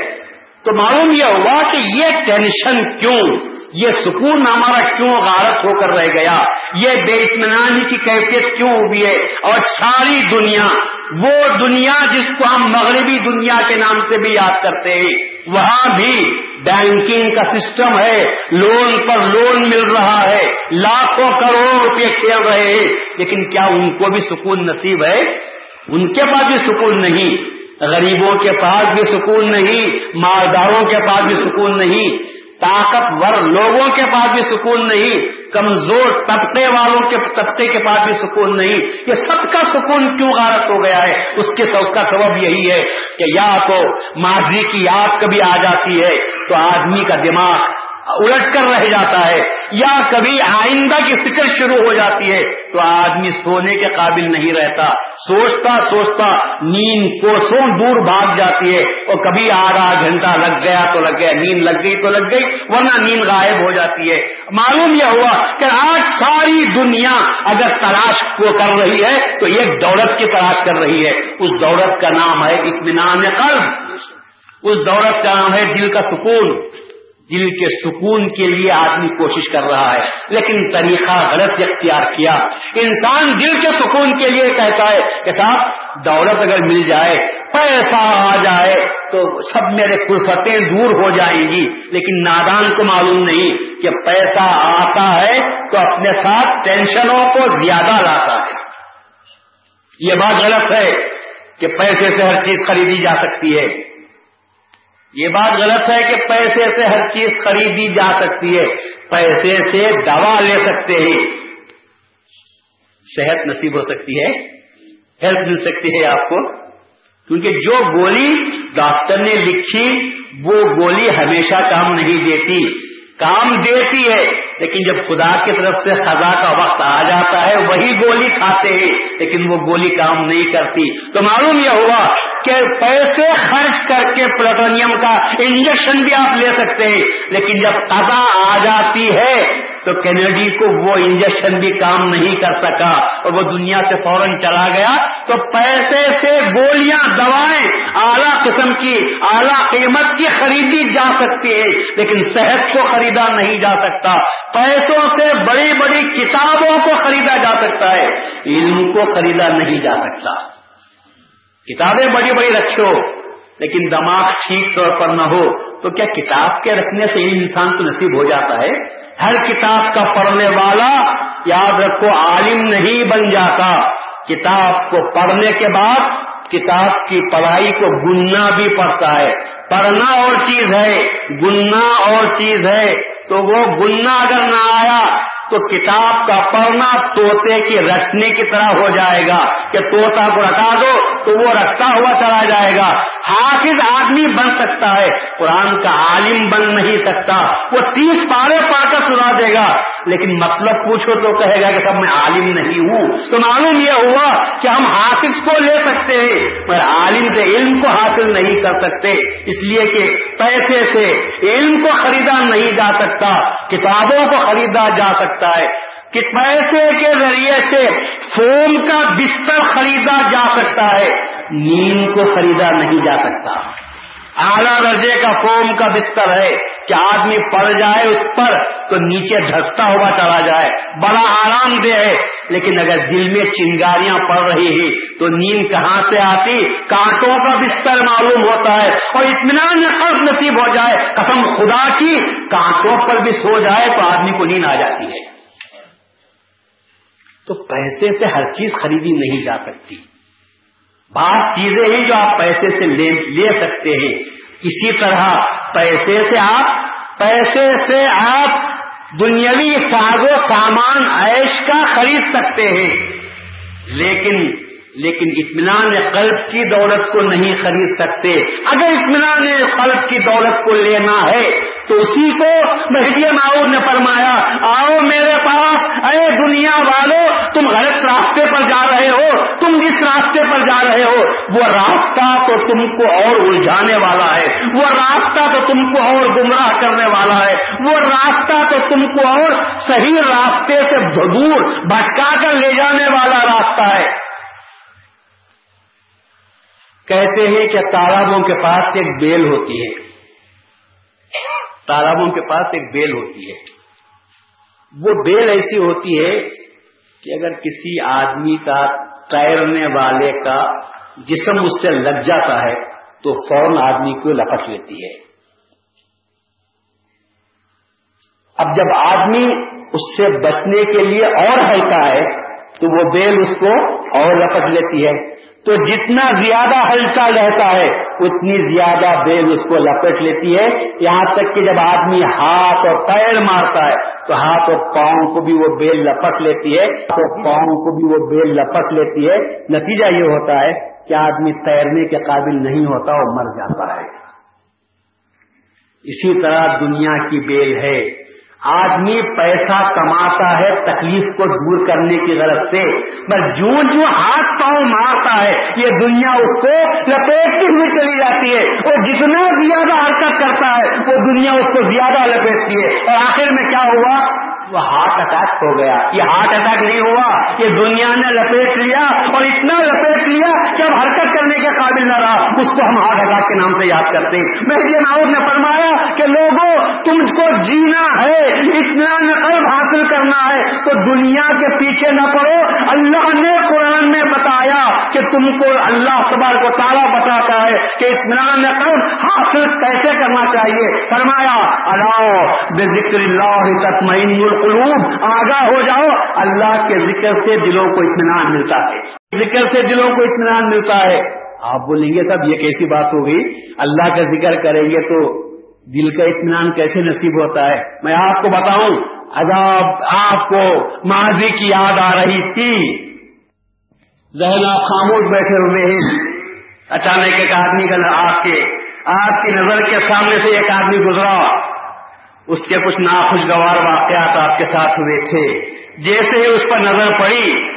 تو معلوم یہ ہوا کہ یہ ٹینشن کیوں؟ یہ سکون ہمارا کیوں غارت ہو کر رہ گیا؟ یہ بے اطمینانی کی کیفیت کیوں ہوئی ہے؟ اور ساری دنیا، وہ دنیا جس کو ہم مغربی دنیا کے نام سے بھی یاد کرتے ہیں، وہاں بھی بینکنگ کا سسٹم ہے، لون پر لون مل رہا ہے، لاکھوں کروڑ روپے کھیل رہے ہیں، لیکن کیا ان کو بھی سکون نصیب ہے؟ ان کے پاس بھی سکون نہیں، غریبوں کے پاس بھی سکون نہیں، مالداروں کے پاس بھی سکون نہیں طاقتور لوگوں کے پاس بھی سکون نہیں، کمزور طبقے والوں کے طبقے کے پاس بھی سکون نہیں۔ یہ سب کا سکون کیوں غارت ہو گیا ہے؟ اس کے اس کا سبب یہی ہے کہ یا تو ماضی کی یاد کبھی آ جاتی ہے تو آدمی کا دماغ الٹ کر رہ جاتا ہے یا کبھی آئندہ کی فکر شروع ہو جاتی ہے تو آدمی سونے کے قابل نہیں رہتا سوچتا سوچتا نیند کو سو دور بھاگ جاتی ہے اور کبھی آدھا گھنٹہ لگ گیا تو لگ گیا نیند لگ گئی تو لگ گئی ورنہ نیند غائب ہو جاتی ہے معلوم یہ ہوا کہ آج ساری دنیا اگر تلاش کو کر رہی ہے تو ایک دولت کی تلاش کر رہی ہے اس دولت کا نام ہے اطمینان قلب اس دولت کا نام ہے دل کا سکون دل کے سکون کے لیے آدمی کوشش کر رہا ہے، لیکن طریقہ غلط اختیار کیا۔ انسان دل کے سکون کے لیے کہتا ہے کہ صاحب، دولت اگر مل جائے، پیسہ آ جائے، تو سب میرے کلفتیں دور ہو جائیں گی۔ لیکن نادان کو معلوم نہیں کہ پیسہ آتا ہے تو اپنے ساتھ ٹینشنوں کو زیادہ لاتا ہے۔ یہ بات غلط ہے کہ پیسے سے ہر چیز خریدی جا سکتی ہے۔ یہ بات غلط ہے کہ پیسے سے ہر چیز خریدی جا سکتی ہے، پیسے سے دوا لے سکتے ہیں۔ صحت نصیب ہو سکتی ہے، ہیلپ مل سکتی ہے آپ کو۔ کیونکہ جو گولی ڈاکٹر نے لکھی، وہ گولی ہمیشہ کام نہیں دیتی۔ کام دیتی ہے۔ لیکن جب خدا کی طرف سے خزا کا وقت آ جاتا ہے، وہی گولی کھاتے ہیں، لیکن وہ گولی کام نہیں کرتی۔ تو معلوم یہ ہوا کہ پیسے خرچ کر کے پلٹونیم کا انجیکشن بھی آپ لے سکتے ہیں، لیکن جب قضا آ جاتی ہے تو کینیڈی کو وہ انجیکشن بھی کام نہیں کر سکا اور وہ دنیا سے فوراً چلا گیا تو پیسے سے گولیاں دوائیں اعلیٰ قسم کی، اعلیٰ قیمت کی خریدی جا سکتی ہے، لیکن صحت کو خریدا نہیں جا سکتا۔ پیسوں سے بڑی بڑی کتابوں کو خریدا جا سکتا ہے۔ علم کو خریدا نہیں جا سکتا۔ کتابیں بڑی بڑی رکھو، لیکن دماغ ٹھیک طور پر نہ ہو۔ تو کیا کتاب کے رکھنے سے علم انسان کو نصیب ہو جاتا ہے؟ ہر کتاب کا پڑھنے والا یاد رکھو عالم نہیں بن جاتا۔ کتاب کو پڑھنے کے بعد کتاب کی پڑھائی کو گننا بھی پڑتا ہے۔ پڑھنا اور چیز ہے، گننا اور چیز ہے۔ تو وہ گننا اگر نہ آیا تو کتاب کا پڑھنا توتے کی رکھنے کی طرح ہو جائے گا کہ توتا کو رکھا دو تو وہ رکھتا ہوا چلا جائے گا۔ حافظ آدمی بن سکتا ہے، قرآن کا عالم بن نہیں سکتا۔ وہ تیس پارے پا کر سنا دے گا۔ لیکن مطلب پوچھو تو کہے گا کہ سب میں عالم نہیں ہوں۔ تو معلوم یہ ہوا کہ ہم حافظ کو لے سکتے ہیں پر عالم سے علم کو حاصل نہیں کر سکتے۔ اس لیے کہ پیسے سے علم کو خریدا نہیں جا سکتا، کتابوں کو خریدا جا سکتا۔ سکتا ہے۔ کہ پیسے کے ذریعے سے فون کا بستر خریدا جا سکتا ہے۔ نیند کو خریدا نہیں جا سکتا۔ اعلیٰ درجے کا فوم کا بستر ہے کہ آدمی پڑ جائے اس پر تو نیچے دھستا ہوا چلا جائے، بڑا آرام دہ ہے۔ لیکن اگر دل میں چنگاریاں پڑ رہی ہیں تو نیند کہاں سے آتی؟ کانٹوں کا بستر معلوم ہوتا ہے اور اطمینان قرض نصیب ہو جائے۔ قسم خدا کی، کانٹوں پر بھی سو جائے تو آدمی کو نیند آ جاتی ہے۔ تو پیسے سے ہر چیز خریدی نہیں جا سکتی۔ بعض چیزیں ہیں جو آپ پیسے سے لے لے سکتے ہیں۔ اسی طرح پیسے سے آپ، پیسے سے آپ دنیاوی ساز و سامان عیش کا خرید سکتے ہیں۔ لیکن لیکن اطمینان قلب کی دولت کو نہیں خرید سکتے۔ اگر اطمینان قلب کی دولت کو لینا ہے تو اسی کو مہدی معاور نے فرمایا، آؤ میرے پاس، اے دنیا والوں تم غلط راستے پر جا رہے ہو، تم جس راستے پر جا رہے ہو، وہ راستہ تو تم کو اور الجھانے والا ہے، وہ راستہ تو تم کو اور گمراہ کرنے والا ہے، وہ راستہ تو تم کو اور صحیح راستے سے دور بھٹکا کر لے جانے والا راستہ ہے۔ کہتے ہیں کہ تالابوں کے پاس ایک بیل ہوتی ہے۔ تالابوں کے پاس ایک بیل ہوتی ہے۔ وہ بیل ایسی ہوتی ہے کہ اگر کسی آدمی کا تیرنے والے کا جسم اس سے لگ جاتا ہے تو فوراً آدمی کو لپٹ لیتی ہے۔ اب جب آدمی اس سے بچنے کے لیے اور ہلکا ہے تو وہ بیل اس کو اور لپٹ لیتی ہے۔ تو جتنا زیادہ ہلکا رہتا ہے، اتنی زیادہ بیل اس کو لپٹ لیتی ہے۔ یہاں تک کہ جب آدمی ہاتھ اور پیر مارتا ہے، تو ہاتھ اور پاؤں کو بھی وہ بیل لپٹ لیتی ہے۔ تو پاؤں کو بھی وہ بیل لپٹ لیتی ہے۔ نتیجہ یہ ہوتا ہے کہ آدمی تیرنے کے قابل نہیں ہوتا اور مر جاتا ہے۔ اسی طرح دنیا کی بیل ہے۔ آدمی پیسہ کماتا ہے، تکلیف کو دور کرنے کی غرض سے۔ بس جو جو ہاتھ پاؤں مارتا ہے، یہ دنیا اس کو لپیٹتی ہوئی چلی جاتی ہے۔ اور جتنا زیادہ حرکت کرتا ہے، وہ دنیا اس کو زیادہ لپیٹتی ہے۔ اور آخر میں کیا ہوا؟ وہ ہارٹ اٹیک ہو گیا۔ یہ ہارٹ اٹیک نہیں ہوا، یہ دنیا نے لپیٹ لیا اور اتنا لپیٹ لیا کہ اب حرکت کرنے کے قابل نہ رہا۔ اس کو ہم ہارٹ اٹیک کے نام سے یاد کرتے ہیں۔ مہدی ناؤد نے فرمایا کہ لوگوں تم کو جینا ہے، اتنا نقل حاصل کرنا ہے۔ تو دنیا کے پیچھے نہ پڑو۔ اللہ نے قرآن میں بتایا کہ تم کو اللہ سبار کو تالا بتاتا ہے کہ اطمینان نقل حاصل کیسے کرنا چاہیے۔ فرمایا اللہ بے ذکر اللہ تطمئن القلوب آگاہ ہو جاؤ، اللہ کے ذکر سے دلوں کو اطمینان ملتا ہے۔ ذکر سے دلوں کو اطمینان ملتا ہے۔ آپ بولیں گے تب یہ کیسی بات ہو گئی اللہ کا ذکر کریں گے تو دل کا اطمینان کیسے نصیب ہوتا ہے؟ میں آپ کو بتاؤں، عذاب آپ کو ماضی کی یاد آ رہی تھی۔ ذہن آپ خاموش بیٹھے ہوئے ہیں۔ اچانک ایک آدمی کا آپ کے، آپ کی نظر کے سامنے سے ایک آدمی گزرا۔ اس کے کچھ ناخوشگوار واقعات آپ کے ساتھ ہوئے تھے۔ جیسے ہی اس پر نظر پڑی،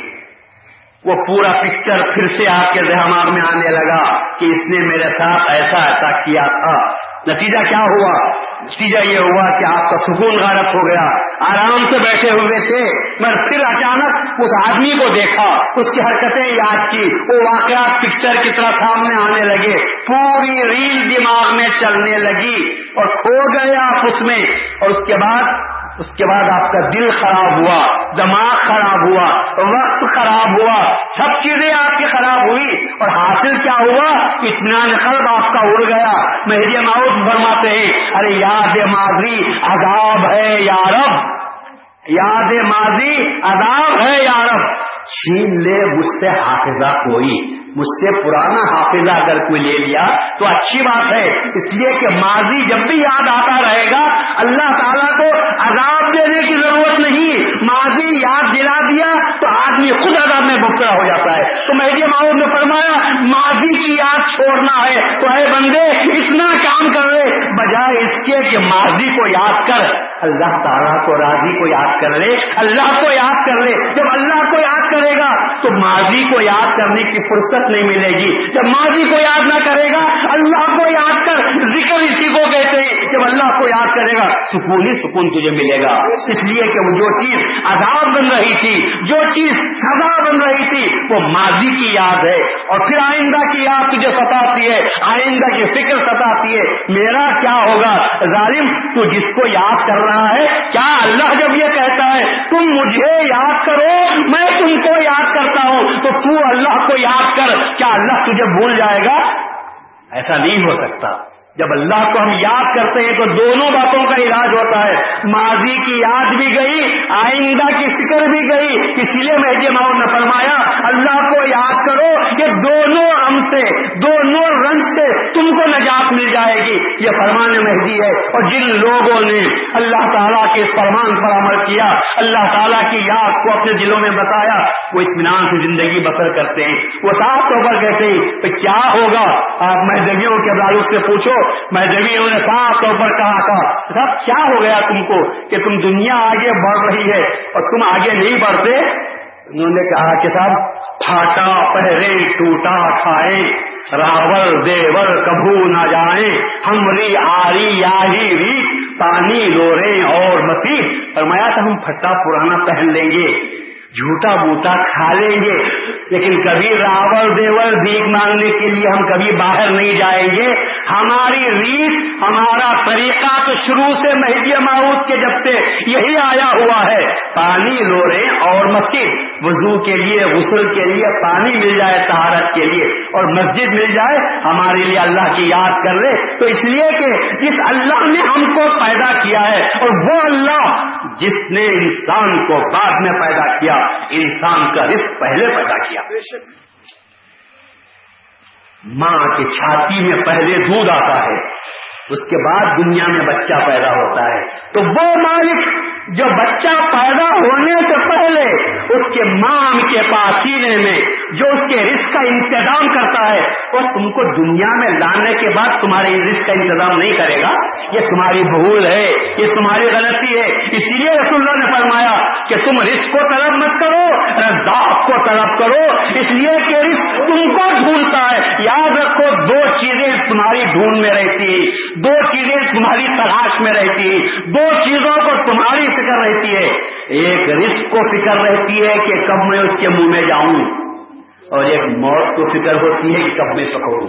وہ پورا پکچر پھر سے آپ کے دماغ میں آنے لگا کہ اس نے میرے ساتھ ایسا ایسا کیا تھا۔ نتیجہ کیا ہوا؟ نتیجہ یہ ہوا کہ آپ کا سکون غارت ہو گیا۔ آرام سے بیٹھے ہوئے تھے، مگر پھر اچانک اس آدمی کو دیکھا۔ اس کی حرکتیں یاد کی۔ وہ واقعات پکچر کی طرح سامنے آنے لگے۔ پوری ریل دماغ میں چلنے لگی اور کھو گئے آپ اس میں۔ اور اس کے بعد اس کے بعد آپ کا دل خراب ہوا، دماغ خراب ہوا، وقت خراب ہوا، سب چیزیں آپ کی خراب ہوئی اور حاصل کیا ہوا؟ اطمینان قلب آپ کا اڑ گیا۔ مہدی ماؤز فرماتے ہیں، ارے یاد ماضی عذاب ہے یارب یاد ماضی عذاب ہے یارب چھین لے، مجھ سے حافظہ کوئی۔ مجھ سے پرانا حافظہ اگر کوئی لے لیا تو اچھی بات ہے۔ اس لیے کہ ماضی جب بھی یاد آتا رہے گا، اللہ تعالیٰ کو عذاب دینے کی ضرورت نہیں۔ ماضی یاد دلا دیا تو آدمی خود عذاب میں مبتلا ہو جاتا ہے۔ تو مہدی معاون نے فرمایا، ماضی کی یاد چھوڑنا ہے۔ تو اے بندے، اتنا کام کر رہے بجائے اس کے کہ ماضی کو یاد کر۔ اللہ تعالیٰ کو راضی کو یاد کر لے۔ اللہ کو یاد کر لے۔ جب اللہ کو یاد کرے گا تو ماضی کو یاد کرنے کی فرصت نہیں ملے گی۔ جب ماضی کو یاد نہ کرے گا، اللہ کو یاد کر ذکر اسی کو کہتے ہیں۔ جب اللہ کو یاد کرے گا، سکون ہی سکون تجھے ملے گا۔ اس لیے کہ وہ جو چیز عذاب بن رہی تھی، جو چیز سزا بن رہی تھی، وہ ماضی کی یاد ہے۔ اور پھر آئندہ کی یاد تجھے ستاتی ہے، آئندہ کی فکر ستاتی ہے۔ میرا کیا ہوگا؟ ظالم، تو جس کو یاد کر رہا ہے، کیا اللہ جب یہ کہتا ہے، تم مجھے یاد کرو، میں تم کو یاد کرتا ہوں تو تو اللہ کو یاد کر، کیا اللہ تجھے بھول جائے گا؟ ایسا نہیں ہو سکتا۔ جب اللہ کو ہم یاد کرتے ہیں تو دونوں باتوں کا علاج ہوتا ہے۔ ماضی کی یاد بھی گئی، آئندہ کی فکر بھی گئی، اسی لیے مہدی ماؤ نے فرمایا، اللہ کو یاد کرو کہ دونوں ہم سے، دونوں رنگ سے تم کو نجات مل جائے گی۔ یہ فرمان مہدی ہے۔ اور جن لوگوں نے اللہ تعالیٰ کے اس فرمان پر عمل کیا، اللہ تعالیٰ کی یاد کو اپنے دلوں میں بتایا، وہ اطمینان سے زندگی بسر کرتے ہیں۔ وہ صاف طور پر کہتے ہیں کیا ہوگا؟ آپ مہدویوں کے داروں سے پوچھو میں جبھی انہوں نے صاف طور پر کہا تھا، صاحب، کیا ہو گیا تم کو کہ تم دنیا آگے بڑھ رہی ہے اور تم آگے نہیں بڑھتے؟ انہوں نے کہا کہ صاحب، پھاٹا پہرے، ٹوٹا کھائے، راول، دیور کبو نہ جائیں ہمری آری آہی ری پانی لورے اور مسیح۔ فرمایا تھا، ہم پھٹا پرانا پہن لیں گے، جھوٹا بوٹا کھا لیں گے۔ لیکن کبھی راول دیور بھیک مانگنے کے لیے ہم کبھی باہر نہیں جائیں گے۔ ہماری ریت ہمارا طریقہ تو شروع سے مہدی معروف کے جب سے یہی آیا ہوا ہے۔ پانی لورے اور مسجد وضو کے لیے، غسل کے لیے، پانی مل جائے تہارت کے لیے۔ اور مسجد مل جائے، ہمارے لیے اللہ کی یاد کر لے۔ تو اس لیے کہ جس اللہ نے ہم کو پیدا کیا ہے، اور وہ اللہ جس نے انسان کو بعد میں پیدا کیا، انسان کا رزق پہلے پیدا کیا۔ ماں کی چھاتی میں پہلے دودھ آتا ہے، اس کے بعد دنیا میں بچہ پیدا ہوتا ہے۔ تو وہ مالک جو بچہ پیدا ہونے سے پہلے اس کے ماں کے پاس سینے میں جو اس کے رزق کا انتظام کرتا ہے وہ تم کو دنیا میں لانے کے بعد تمہارے رزق کا انتظام نہیں کرے گا۔ یہ تمہاری بھول ہے، یہ تمہاری غلطی ہے۔ اسی لیے رسول اللہ نے فرمایا کہ تم رزق کو طلب مت کرو، رزاق کو طلب کرو۔ اس لیے کہ رزق تم کو ڈھونڈتا ہے۔ یاد رکھو، دو چیزیں تمہاری ڈھونڈ میں رہتی، دو چیزیں تمہاری تلاش میں رہتی، دو چیزوں کو تمہاری فکر رہتی ہے، ایک رزق کو فکر رہتی ہے کہ کب میں اس کے منہ میں جاؤں۔ اور ایک موت کو فکر ہوتی ہے کہ کب میں سکھوں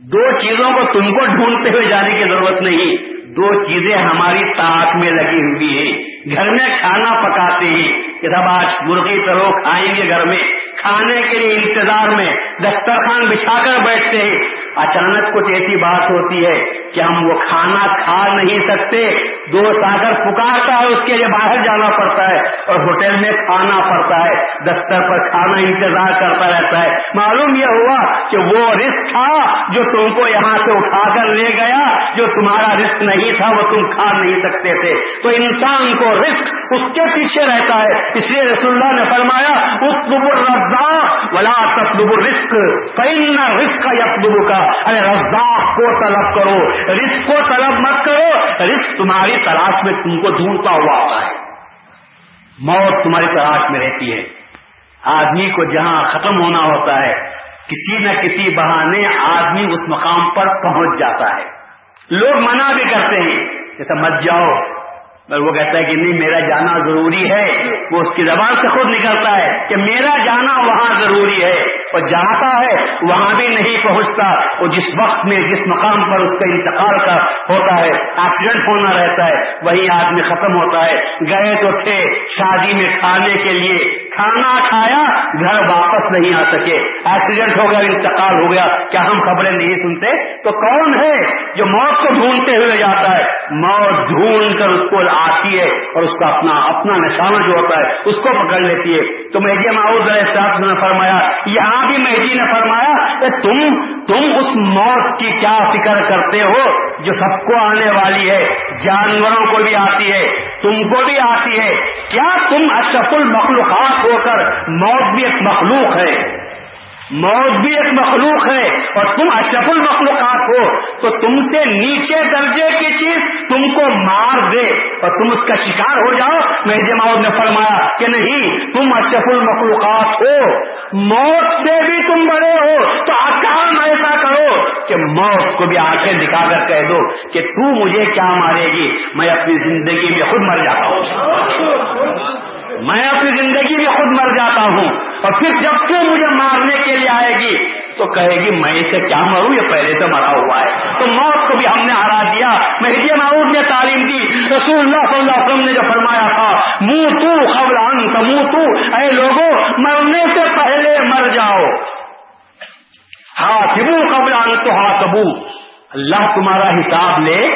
دو چیزوں کو تم کو ڈھونڈتے ہوئے جانے کی ضرورت نہیں۔ دو چیزیں ہماری تاک میں لگی ہوئی ہیں۔ گھر میں کھانا پکاتے ہیں کہ سب آج مرغی کرو کھائیں گے گھر میں۔ کھانے کے لیے انتظار میں دسترخوان بچھا کر بیٹھتے ہیں۔ اچانک کچھ ایسی بات ہوتی ہے کہ ہم وہ کھانا کھا نہیں سکتے۔ دوست آ کر پکارتا ہے، اس کے لیے باہر جانا پڑتا ہے اور ہوٹل میں کھانا پڑتا ہے۔ دستر پر کھانا انتظار کرتا رہتا ہے۔ معلوم یہ ہوا کہ وہ رسک تھا جو تم کو یہاں سے اٹھا کر لے گیا، جو تمہارا رسک نہیں تھا، وہ تم کھا نہیں سکتے تھے۔ تو انسان کو رسک اس کے پیچھے رہتا ہے۔ اس لیے رسول اللہ نے فرمایا اتب الرزا ولا تطلب رسک کئی نہ رسک یقب کا ارے رزاق کو طلب کرو رسک کو طلب مت کرو رسک تمہاری تلاش میں تم کو ڈھونڈتا ہوا آتا ہے۔ موت تمہاری تلاش میں رہتی ہے۔ آدمی کو جہاں ختم ہونا ہوتا ہے، کسی نہ کسی بہانے آدمی اس مقام پر پہنچ جاتا ہے۔ لوگ منع بھی کرتے ہیں جیسا مت جاؤ۔ وہ کہتا ہے کہ نہیں، میرا جانا ضروری ہے۔ وہ اس کی زبان سے خود نکلتا ہے کہ میرا جانا وہاں ضروری ہے۔ اور جاتا ہے وہاں بھی نہیں پہنچتا وہ جس وقت میں جس مقام پر اس کا انتقال کا ہوتا ہے ایکسیڈنٹ ہونا رہتا ہے، وہی آدمی ختم ہوتا ہے۔ گئے تو تھے شادی میں کھانے کے لیے۔ کھانا کھایا، گھر واپس نہیں آ سکے۔ ایکسیڈنٹ ہو گیا، انتقال ہو گیا۔ کیا ہم خبریں نہیں سنتے؟ تو کون ہے جو موت کو ڈھونڈتے ہوئے جاتا ہے؟ موت ڈھونڈ کر اس کو آتی ہے اور اس کا اپنا اپنا نشانہ جو ہوتا ہے، اس کو پکڑ لیتی ہے۔ تو مہدی معاؤد علیہ صاحب نے فرمایا، یہاں بھی مہدی نے فرمایا کہ تم تم اس موت کی کیا فکر کرتے ہو جو سب کو آنے والی ہے، جانوروں کو بھی آتی ہے، تم کو بھی آتی ہے۔ کیا تم اشرف المخلوقات ہو کر موت بھی ایک مخلوق ہے؟ موت بھی ایک مخلوق ہے اور تم اشرف المخلوقات ہو، تو تم سے نیچے درجے کی چیز تم کو مار دے اور تم اس کا شکار ہو جاؤ۔ میں جماؤ نے فرمایا کہ نہیں، تم اشرف المخلوقات ہو۔ موت سے بھی تم بڑے ہو تو کام ایسا کرو کہ موت کو بھی آنکھیں دکھا کر کہہ دو کہ تو مجھے کیا مارے گی؟ میں اپنی زندگی میں خود مر جاتا ہوں۔ میں اپنی زندگی میں خود مر جاتا ہوں۔ اور پھر جب تو مجھے مارنے کے لیے آئے گی تو کہے گی، میں اسے کیا مروں؟ یہ پہلے سے مرا ہوا ہے۔ تو موت کو بھی ہم نے ہرا دیا۔ مہدی معروف نے تعلیم دی۔ رسول اللہ صلی اللہ علیہ وسلم نے جو فرمایا تھا منہ تو خبران کا منہ تو اے لوگوں مرنے سے پہلے مر جاؤ۔ ہاں قبل ان تو ہاں کبو اللہ تمہارا حساب لے،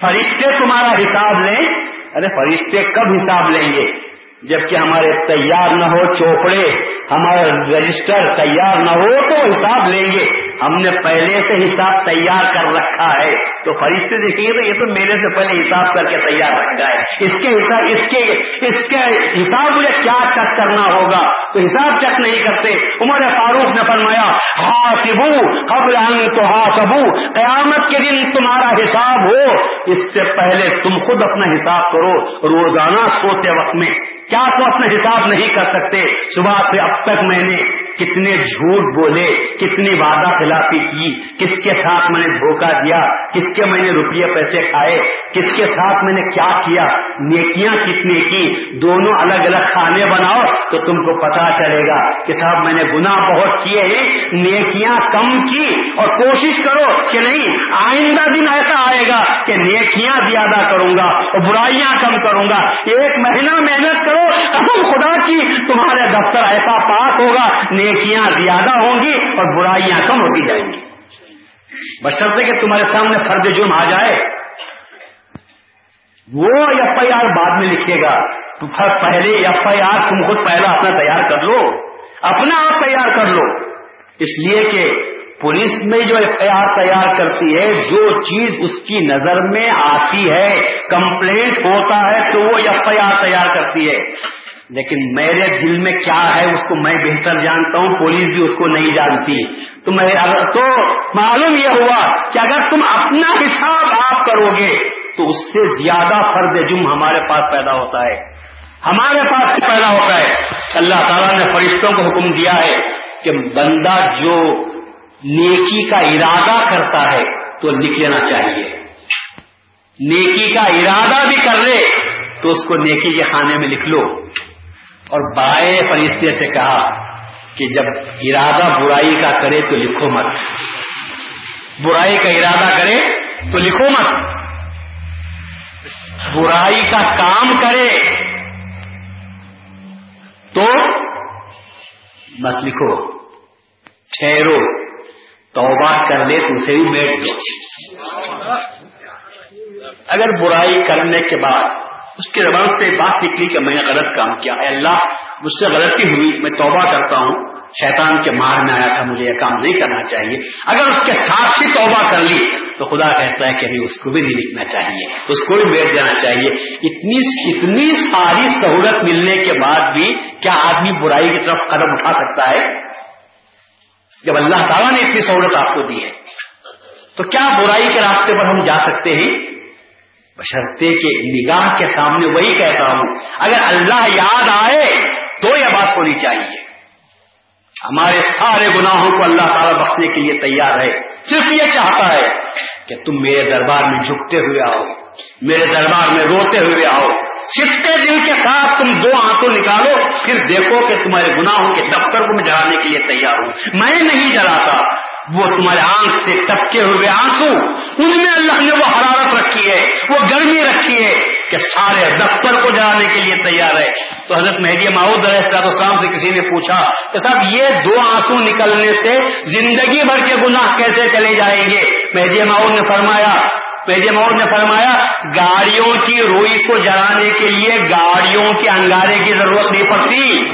فرشتے تمہارا حساب لیں۔ ارے، فرشتے کب حساب لیں گے؟ جبکہ ہمارے تیار نہ ہو چوپڑے، ہمارا رجسٹر تیار نہ ہو تو حساب لیں گے۔ ہم نے پہلے سے حساب تیار کر رکھا ہے۔ تو فرشتے دیکھیں گے تو یہ تو میرے سے پہلے حساب کر کے تیار رکھا ہے اس کے حساب، اس کے اس کے حساب مجھے کیا چیک کرنا ہوگا؟ تو حساب چیک نہیں کرتے۔ عمر فاروق نے فرمایا ہا سبو قبل تو ہا سبو قیامت کے دن تمہارا حساب ہو۔ اس سے پہلے تم خود اپنا حساب کرو روزانہ سوتے وقت میں۔ کیا تو اپنا حساب نہیں کر سکتے؟ صبح سے اب تک میں نے کتنے جھوٹ بولے، کتنی وعدہ خلافی کی، کس کے ساتھ میں نے دھوکہ دیا، کس کے میں نے روپیے پیسے کھائے کس کے ساتھ میں نے کیا کیا؟ نیکیاں کتنے کی؟ دونوں الگ الگ کھانے بناؤ تو تم کو پتا چلے گا کہ صاحب میں نے گناہ بہت کیے ہیں، نیکیاں کم کی اور کوشش کرو کہ نہیں، آئندہ دن ایسا آئے گا کہ نیکیاں زیادہ کروں گا اور برائیاں کم کروں گا۔ ایک مہینہ محنت کرو، قسم خدا کی، تمہارے دفتر ایسا پاک ہوگا، نیکیاں زیادہ ہوں گی اور برائیاں کم ہوتی جائیں گی۔ بشرطے کہ تمہارے سامنے فرد جرم آ جائے۔ وہ ایف آئی آر بعد میں لکھے گا۔ تو پہلے ایف آئی آر تم خود پہلا اپنا تیار کر لو۔ اپنا آپ تیار کر لو۔ اس لیے کہ پولیس میں جو ایف آئی آر تیار کرتی ہے، جو چیز اس کی نظر میں آتی ہے، کمپلینٹ ہوتا ہے، تو وہ ایف آئی آر تیار کرتی ہے۔ لیکن میرے دل میں کیا ہے، اس کو میں بہتر جانتا ہوں، پولیس بھی اس کو نہیں جانتی۔ تو میں تو معلوم یہ ہوا کہ اگر تم اپنا حساب آپ کرو گے تو اس سے زیادہ فرد جم ہمارے پاس پیدا ہوتا ہے۔ ہمارے پاس پیدا ہوتا ہے۔ اللہ تعالیٰ نے فرشتوں کو حکم دیا ہے کہ بندہ جو نیکی کا ارادہ کرتا ہے تو لکھ لینا چاہیے۔ نیکی کا ارادہ بھی کر لے تو اس کو نیکی کے خانے میں لکھ لو۔ اور بائے فرشتے سے کہا کہ جب ارادہ برائی کا کرے تو لکھو مت۔ برائی کا ارادہ کرے تو لکھو مت۔ برائی کا کام کرے تو مت لکھو، ٹھہرو، توبہ کر لے تو اسے بھی بیٹھ اگر برائی کرنے کے بعد اس کے زبان سے بات نکلی کہ میں نے غلط کام کیا ہے، اللہ مجھ سے غلطی ہوئی، میں توبہ کرتا ہوں، شیطان کے مار میں آیا تھا، مجھے یہ کام نہیں کرنا چاہیے۔ اگر اس کے ساتھ ہی توبہ کر لی تو خدا کہتا ہے کہ نہیں اس کو بھی نہیں لکھنا چاہیے، اس کو بھی بیچ دینا چاہیے۔ اتنی اتنی ساری سہولت ملنے کے بعد بھی کیا آدمی برائی کی طرف قدم اٹھا سکتا ہے؟ جب اللہ تعالیٰ نے اتنی سہولت آپ کو دی ہے، تو کیا برائی کے راستے پر ہم جا سکتے ہیں؟ بشرتے کے نگاہ کے سامنے وہی کہتا ہوں۔ اگر اللہ یاد آئے تو یہ بات ہونی چاہیے۔ ہمارے سارے گناہوں کو اللہ تعالیٰ بخشنے کے لیے تیار ہے، صرف یہ چاہتا ہے۔ کہ تم میرے دربار میں جھکتے ہوئے آؤ، میرے دربار میں روتے ہوئے آؤ۔ چھٹے دل کے ساتھ تم دو آنکھوں نکالو، پھر دیکھو کہ تمہارے گناہوں کے دفتر کو میں جلانے کے لیے تیار ہوں۔ میں نہیں جلاتا، وہ تمہارے آنکھ سے ٹپکے ہوئے آنسو۔ ان میں اللہ نے وہ حرارت رکھی ہے، وہ گرمی رکھی ہے۔ کہ سارے دفتر کو جلانے کے لیے تیار ہے۔ تو حضرت مہدی ماؤد علیہ السلام سے کسی نے پوچھا کہ صاحب، یہ دو آنسو نکلنے سے زندگی بھر کے گناہ کیسے چلے جائیں گے؟ مہدی ماؤد نے فرمایا، مہدی ماؤد نے فرمایا، گاڑیوں کی روئی کو جلانے کے لیے گاڑیوں کے انگارے کی ضرورت نہیں پڑتی۔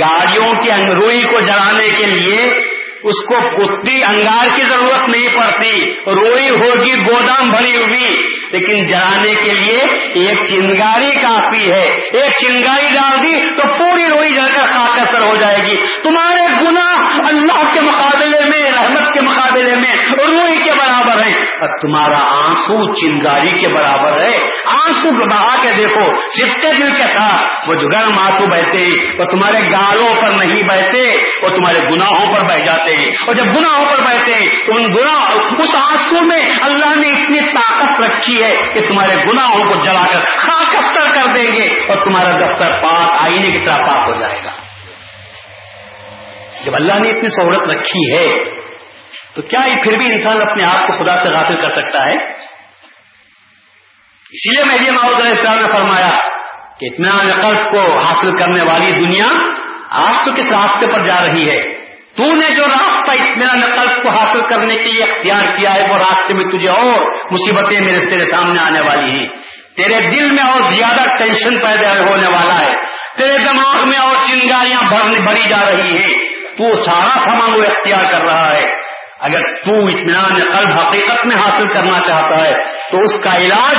گاڑیوں کی روئی کو جلانے کے لیے اس کو پتی انگار کی ضرورت نہیں پڑتی۔ روئی ہوگی، گودام بھری ہوئی لیکن جلانے کے لیے ایک چنگاری کافی ہے۔ ایک چنگاری ڈال دی تو پوری روئی جل کر اثر ہو جائے گی۔ تمہارے گنا اللہ کے مقابلے میں، رحمت کے مقابلے میں، روئی کے برابر ہے اور تمہارا آنسو چنگاری کے برابر ہے۔ آنسو بہا کے دیکھو سفتے دل کے ساتھ۔ وہ جو گرم آنسو بہتے وہ تمہارے گالوں پر نہیں بہتے وہ تمہارے گناہوں پر بہ جاتے۔ ہیں اور جب گناہوں پر بہتے ہیں تو ان گناہ، اس آنسو میں اللہ نے اتنی طاقت رکھی ہے کہ تمہارے گناہوں کو جلا کر خاکستر کر دیں گے اور تمہارا دفتر پاک، آئینے کی طرح پاک ہو جائے گا۔ جب اللہ نے اتنی سہولت رکھی ہے، تو کیا پھر بھی انسان اپنے آپ کو خدا سے غافل کر سکتا ہے؟ اسی لیے میں یہ علیہ السلام نے فرمایا کہ اتنا قلب کو حاصل کرنے والی دنیا آج تو کس راستے پر جا رہی ہے؟ تو نے جو راستہ اطمینان قلب کو حاصل کرنے کے لیے اختیار کیا ہے، وہ راستے میں تجھے اور مصیبتیں میرے تیرے سامنے آنے والی ہیں۔ تیرے دل میں اور زیادہ ٹینشن پیدا ہونے والا ہے۔ تیرے دماغ میں اور چنگاریاں بھری جا رہی ہیں۔ تو سارا سامان وہ اختیار کر رہا ہے۔ اگر تو اطمینان قلب حقیقت میں حاصل کرنا چاہتا ہے، تو اس کا علاج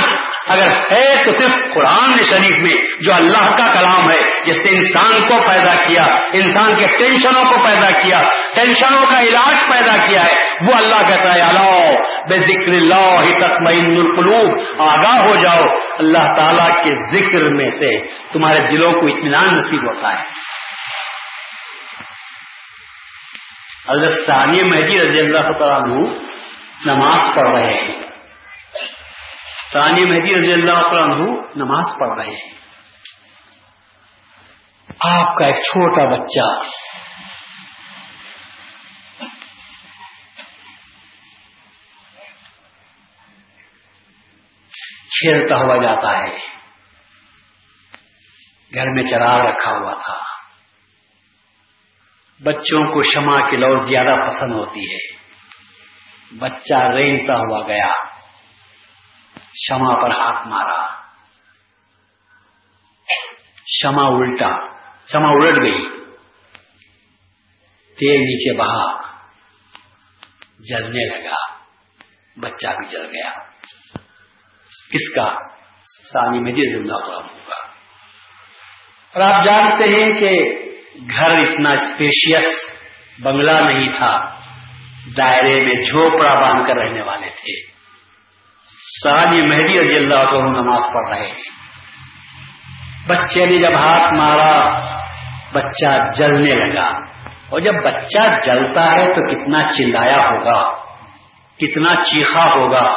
اگر ہے تو صرف قرآن شریف میں، جو اللہ کا کلام ہے، جس نے انسان کو پیدا کیا، انسان کے ٹینشنوں کو پیدا کیا، ٹینشنوں کا علاج پیدا کیا ہے، وہ اللہ کہتا ہے اللہ بے ذکر اللہ تطمئن القلوب. آگاہ ہو جاؤ، اللہ تعالی کے ذکر میں سے تمہارے دلوں کو اطمینان نصیب ہوتا ہے۔ حضرت ثانیہ مہدی رضی اللہ تعالیٰ نماز پڑھ رہے ہیں۔ ثانی مہدی رضی اللہ عنہ نماز پڑھ رہے ہیں۔ آپ کا ایک چھوٹا بچہ۔ کھیلتا ہوا جاتا ہے۔ گھر میں چراغ رکھا ہوا تھا۔ بچوں کو شمع کی لو زیادہ پسند ہوتی ہے۔ بچہ رینگتا ہوا گیا۔ شما پر ہاتھ مارا۔ شما الٹا۔ شما الٹ گئی۔ تیل نیچے بہا۔ جلنے لگا۔ بچہ بھی جل گیا۔ کس کا سانی میں زندہ ہوگا۔ اور آپ جانتے ہیں کہ گھر اتنا اسپیشیس بنگلہ نہیں تھا، دائرے میں جھوپڑا باندھ کر رہنے والے تھے۔ سالی مہدی رضی اللہ عنہ نماز پڑھ رہے ہیں۔ بچے نے جب ہاتھ مارا، بچہ جلنے لگا۔ اور جب بچہ جلتا ہے تو کتنا چلایا ہوگا، کتنا چیخا ہوگا،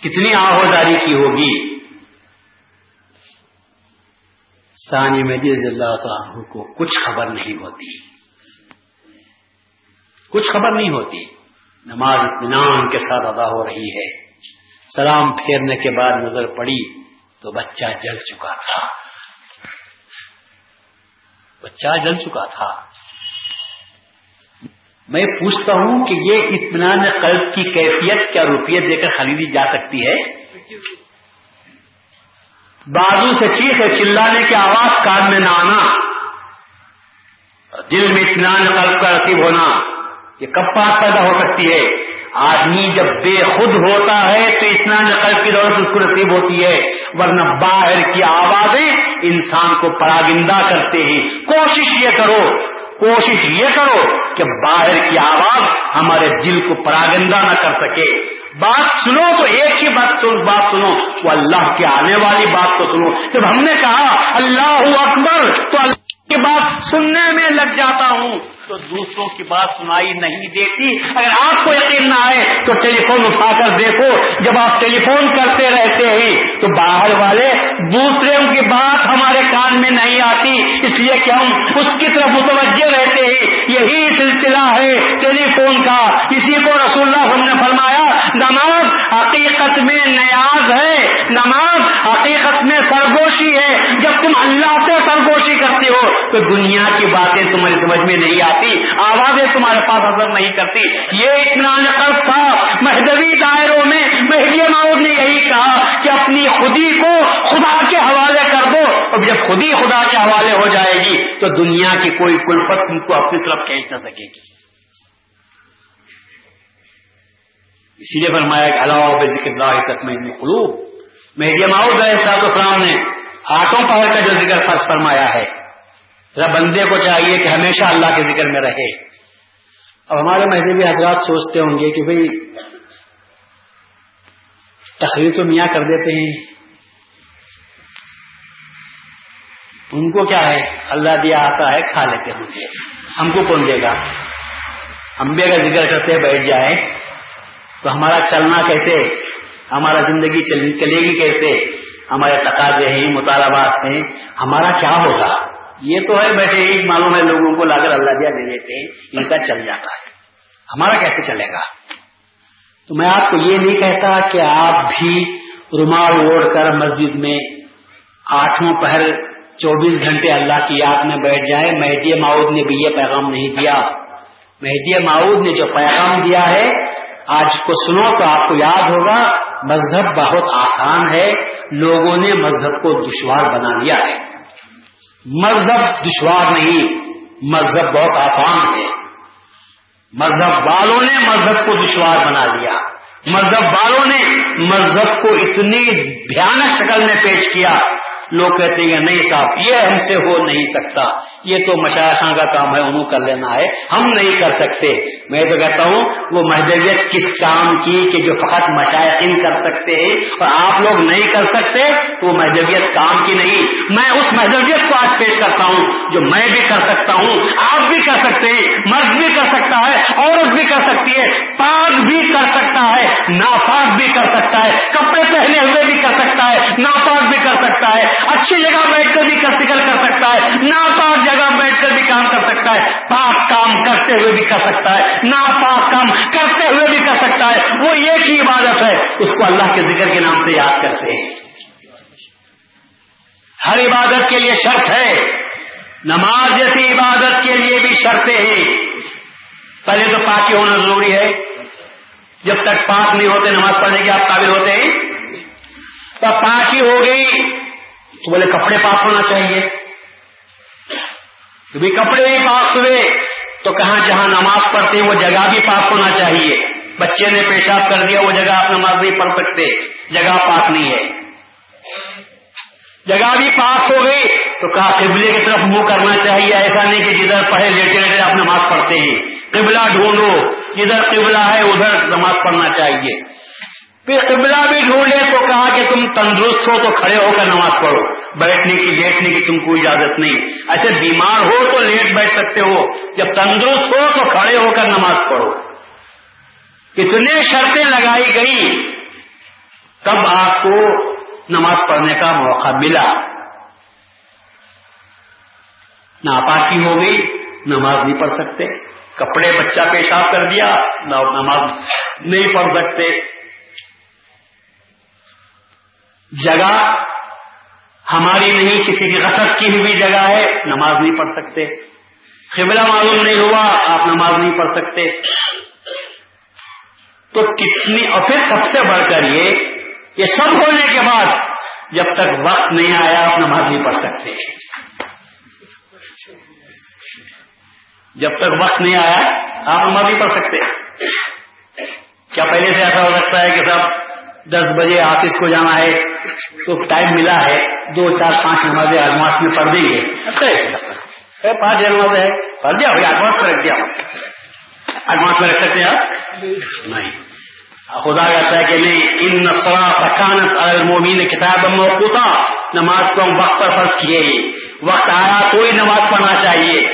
کتنی آہوداری کی ہوگی۔ سانی مہدی رضی اللہ عنہ کو کچھ خبر نہیں ہوتی۔ کچھ خبر نہیں ہوتی۔ نماز اطمینان کے ساتھ ادا ہو رہی ہے۔ سلام پھیرنے کے بعد نظر پڑی تو بچہ جل چکا تھا۔ بچہ جل چکا تھا۔ میں پوچھتا ہوں کہ یہ اطمینان قلب کی کیفیت کیا روپیے دے کر خریدی جا سکتی ہے؟ بازو سے چیخ ہے، چلانے کی آواز کان میں نہ آنا۔ دل میں اطمینان قلب کا رسیب ہونا۔ یہ کب پاس پیدا ہو سکتی ہے۔ آدمی جب بے خود ہوتا ہے تو اتنا نقل کی دولت اس کو نصیب ہوتی ہے۔ ورنہ باہر کی آوازیں انسان کو پراگندہ کرتے ہیں۔ کوشش یہ کرو، کوشش یہ کرو کہ باہر کی آواز ہمارے دل کو پراگندہ نہ کر سکے۔ بات سنو تو ایک ہی بات سن بات سنو۔ وہ اللہ کے آنے والی بات کو سنو۔ جب ہم نے کہا اللہ اکبر، تو اللہ کی بات سننے میں لگ جاتا ہوں۔ تو دوسروں کی بات سنائی نہیں دیتی۔ اگر آپ کو یقین نہ آئے تو ٹیلی فون اٹھا کر دیکھو۔ جب آپ ٹیلی فون کرتے رہتے ہیں تو باہر والے دوسرے کی بات ہمارے کان میں نہیں آتی۔ اس لیے کہ ہم اس کی طرف متوجہ رہتے ہیں یہی سلسلہ ہے ٹیلی فون کا۔ اسی کو رسول اللہ ہم نے فرمایا، نماز حقیقت میں نیاز ہے، نماز حقیقت میں سرگوشی ہے۔ جب تم اللہ سے سرگوشی کرتے ہو، تو دنیا کی باتیں تمہاری سمجھ میں نہیں آتی، آوازیں تمہارے پاس اثر نہیں کرتی۔ یہ اطمینان قلب تھا۔ مہدوی دائروں میں مہدی ماؤد نے یہی کہا کہ اپنی خودی کو خدا کے حوالے کر دو۔ اور جب خودی خدا کے حوالے ہو جائے گی تو دنیا کی کوئی کلفت تم کو اپنی طرف کھینچ نہ سکے گی۔ اسی لیے فرمایا کہ اللہ بے ذکر اللہ تک میں قلوب مہدی ماؤد علیہ السلام نے آٹوں پہر کا جو ذکر فرض فرمایا ہے۔ بندے کو چاہیے کہ ہمیشہ اللہ کے ذکر میں رہے۔ اب ہمارے مہذبی حضرات سوچتے ہوں گے کہ بھئی تقریر تو میاں کر دیتے ہیں۔ ان کو کیا ہے؟ اللہ دیا آتا ہے، کھا لیتے ہوں گے ہم کو کون دے گا؟ ہم بھی اگر ذکر کرتے بیٹھ جائیں۔ تو ہمارا چلنا کیسے؟ ہمارا زندگی چلے گی کیسے؟ ہمارے تقاضے ہیں، مطالبات ہیں۔ ہمارا کیا ہوگا؟ یہ تو ہے، بیٹھے ایک معلوم ہے، لوگوں کو لا کر اللہ دیا دے دیتے ہیں۔ ان کا چل جاتا ہے۔ ہمارا کیسے چلے گا؟ تو میں آپ کو یہ نہیں کہتا کہ آپ بھی رومال اوڑھ کر مسجد میں آٹھوں پہر چوبیس گھنٹے اللہ کی یاد میں بیٹھ جائیں مہدی ماؤد نے بھی یہ پیغام نہیں دیا۔ مہدی معود نے جو پیغام دیا ہے، آج کو سنو تو آپ کو یاد ہوگا، مذہب بہت آسان ہے۔ لوگوں نے مذہب کو دشوار بنا دیا ہے۔ مذہب دشوار نہیں، مذہب بہت آسان ہے۔ مذہب والوں نے مذہب کو دشوار بنا دیا مذہب والوں نے مذہب کو اتنی بھیانک شکل میں پیش کیا۔ لوگ کہتے ہیں نہیں صاحب یہ ہم سے ہو نہیں سکتا، یہ تو مشاعشاں کا کام ہے، انہوں کر لینا ہے، ہم نہیں کر سکتے۔ میں تو کہتا ہوں، وہ محدودیت کس کام کی کہ جو فقط مشاعقین کر سکتے ہیں اور آپ لوگ نہیں کر سکتے تو وہ محدودیت کام کی نہیں۔ میں اس محدودیت کو آج پیش کرتا ہوں، جو میں بھی کر سکتا ہوں، آپ بھی کر سکتے ہیں، مرد بھی کر سکتا ہے، عورت بھی کر سکتی ہے، پاک بھی کر سکتا ہے، ناپاک بھی کر سکتا ہے، کپڑے پہنے ہوئے بھی کر سکتا ہے، ناپاک بھی کر سکتا ہے۔ اچھی جگہ بیٹھ کر بھی سکل کر سکتا ہے، ناپاک جگہ بیٹھ کر بھی کام کر سکتا ہے، پاک کام کرتے ہوئے بھی کر سکتا ہے، ناپاک کام کرتے ہوئے بھی کر سکتا ہے، وہ ایک ہی عبادت ہے، اس کو اللہ کے ذکر کے نام سے یاد کرتے ہیں۔ ہر عبادت کے لیے شرط ہے، نماز جیسی عبادت کے لیے بھی شرطیں ہیں۔ پہلے تو پاکی ہونا ضروری ہے۔ جب تک پاک نہیں ہوتے، نماز پڑھنے کے آپ قابل ہوتے ہیں۔ تو پاکی ہو گئی تو بولے کپڑے پاک ہونا چاہیے۔ بھی کپڑے بھی پاک ہوئے تو کہاں جہاں نماز پڑھتے وہ جگہ بھی پاک ہونا چاہیے۔ بچے نے پیشاب کر دیا، وہ جگہ آپ نماز نہیں پڑھ سکتے۔ جگہ پاک نہیں ہے۔ جگہ بھی پاک ہو گئی تو کہا قبلے کی طرف منہ کرنا چاہیے۔ ایسا نہیں کہ جدھر پڑھے لیٹے لیٹے آپ نماز پڑھتے ہیں قبلہ ڈھونڈو، جدھر قبلہ ہے ادھر نماز پڑھنا چاہیے۔ پھر قبلہ بھی ڈھونڈے تو کہا کہ تم تندرست ہو تو کھڑے ہو کر نماز پڑھو۔ بیٹھنے کی، لیٹنے کی تم کو اجازت نہیں۔ ایسے بیمار ہو تو لیٹ بیٹھ سکتے ہو۔ جب تندرست ہو تو کھڑے ہو کر نماز پڑھو۔ اتنے شرطیں لگائی گئی۔ تب آپ کو نماز پڑھنے کا موقع ملا۔ ناپاکی ہو گئی۔ نماز نہیں پڑھ سکتے۔ کپڑے بچہ پیشاب کر دیا۔ نماز نہیں پڑھ سکتے۔ جگہ ہماری نہیں کسی کی غصب کی ہوئی جگہ ہے، نماز نہیں پڑھ سکتے۔ قبلہ معلوم نہیں ہوا، آپ نماز نہیں پڑھ سکتے۔ تو کتنی، اور پھر سب سے بڑھ کر یہ یہ سب ہونے کے بعد جب تک وقت نہیں آیا، آپ نماز نہیں پڑھ سکتے۔ جب تک وقت نہیں آیا، آپ نماز نہیں پڑھ سکتے۔ کیا پہلے سے ایسا ہو سکتا ہے کہ سب دس بجے آفس کو جانا ہے، تو ٹائم ملا ہے، دو چار پانچ نمازیں ایڈوانس میں پڑھ دیں گے۔ اچھا پانچ نماز ہے پڑھ دیا بھائی ایڈوانس میں رکھ دیا۔ ایڈوانس میں رکھ سکتے ہیں آپ؟ نہیں۔ خدا کہتا ہے کہ نہیں، ان نسرا پکانت المومین کتاب موقوتا۔ نماز کو ہم وقت پر فرض کیے۔ وقت آیا، کوئی نماز پڑھنا چاہیے۔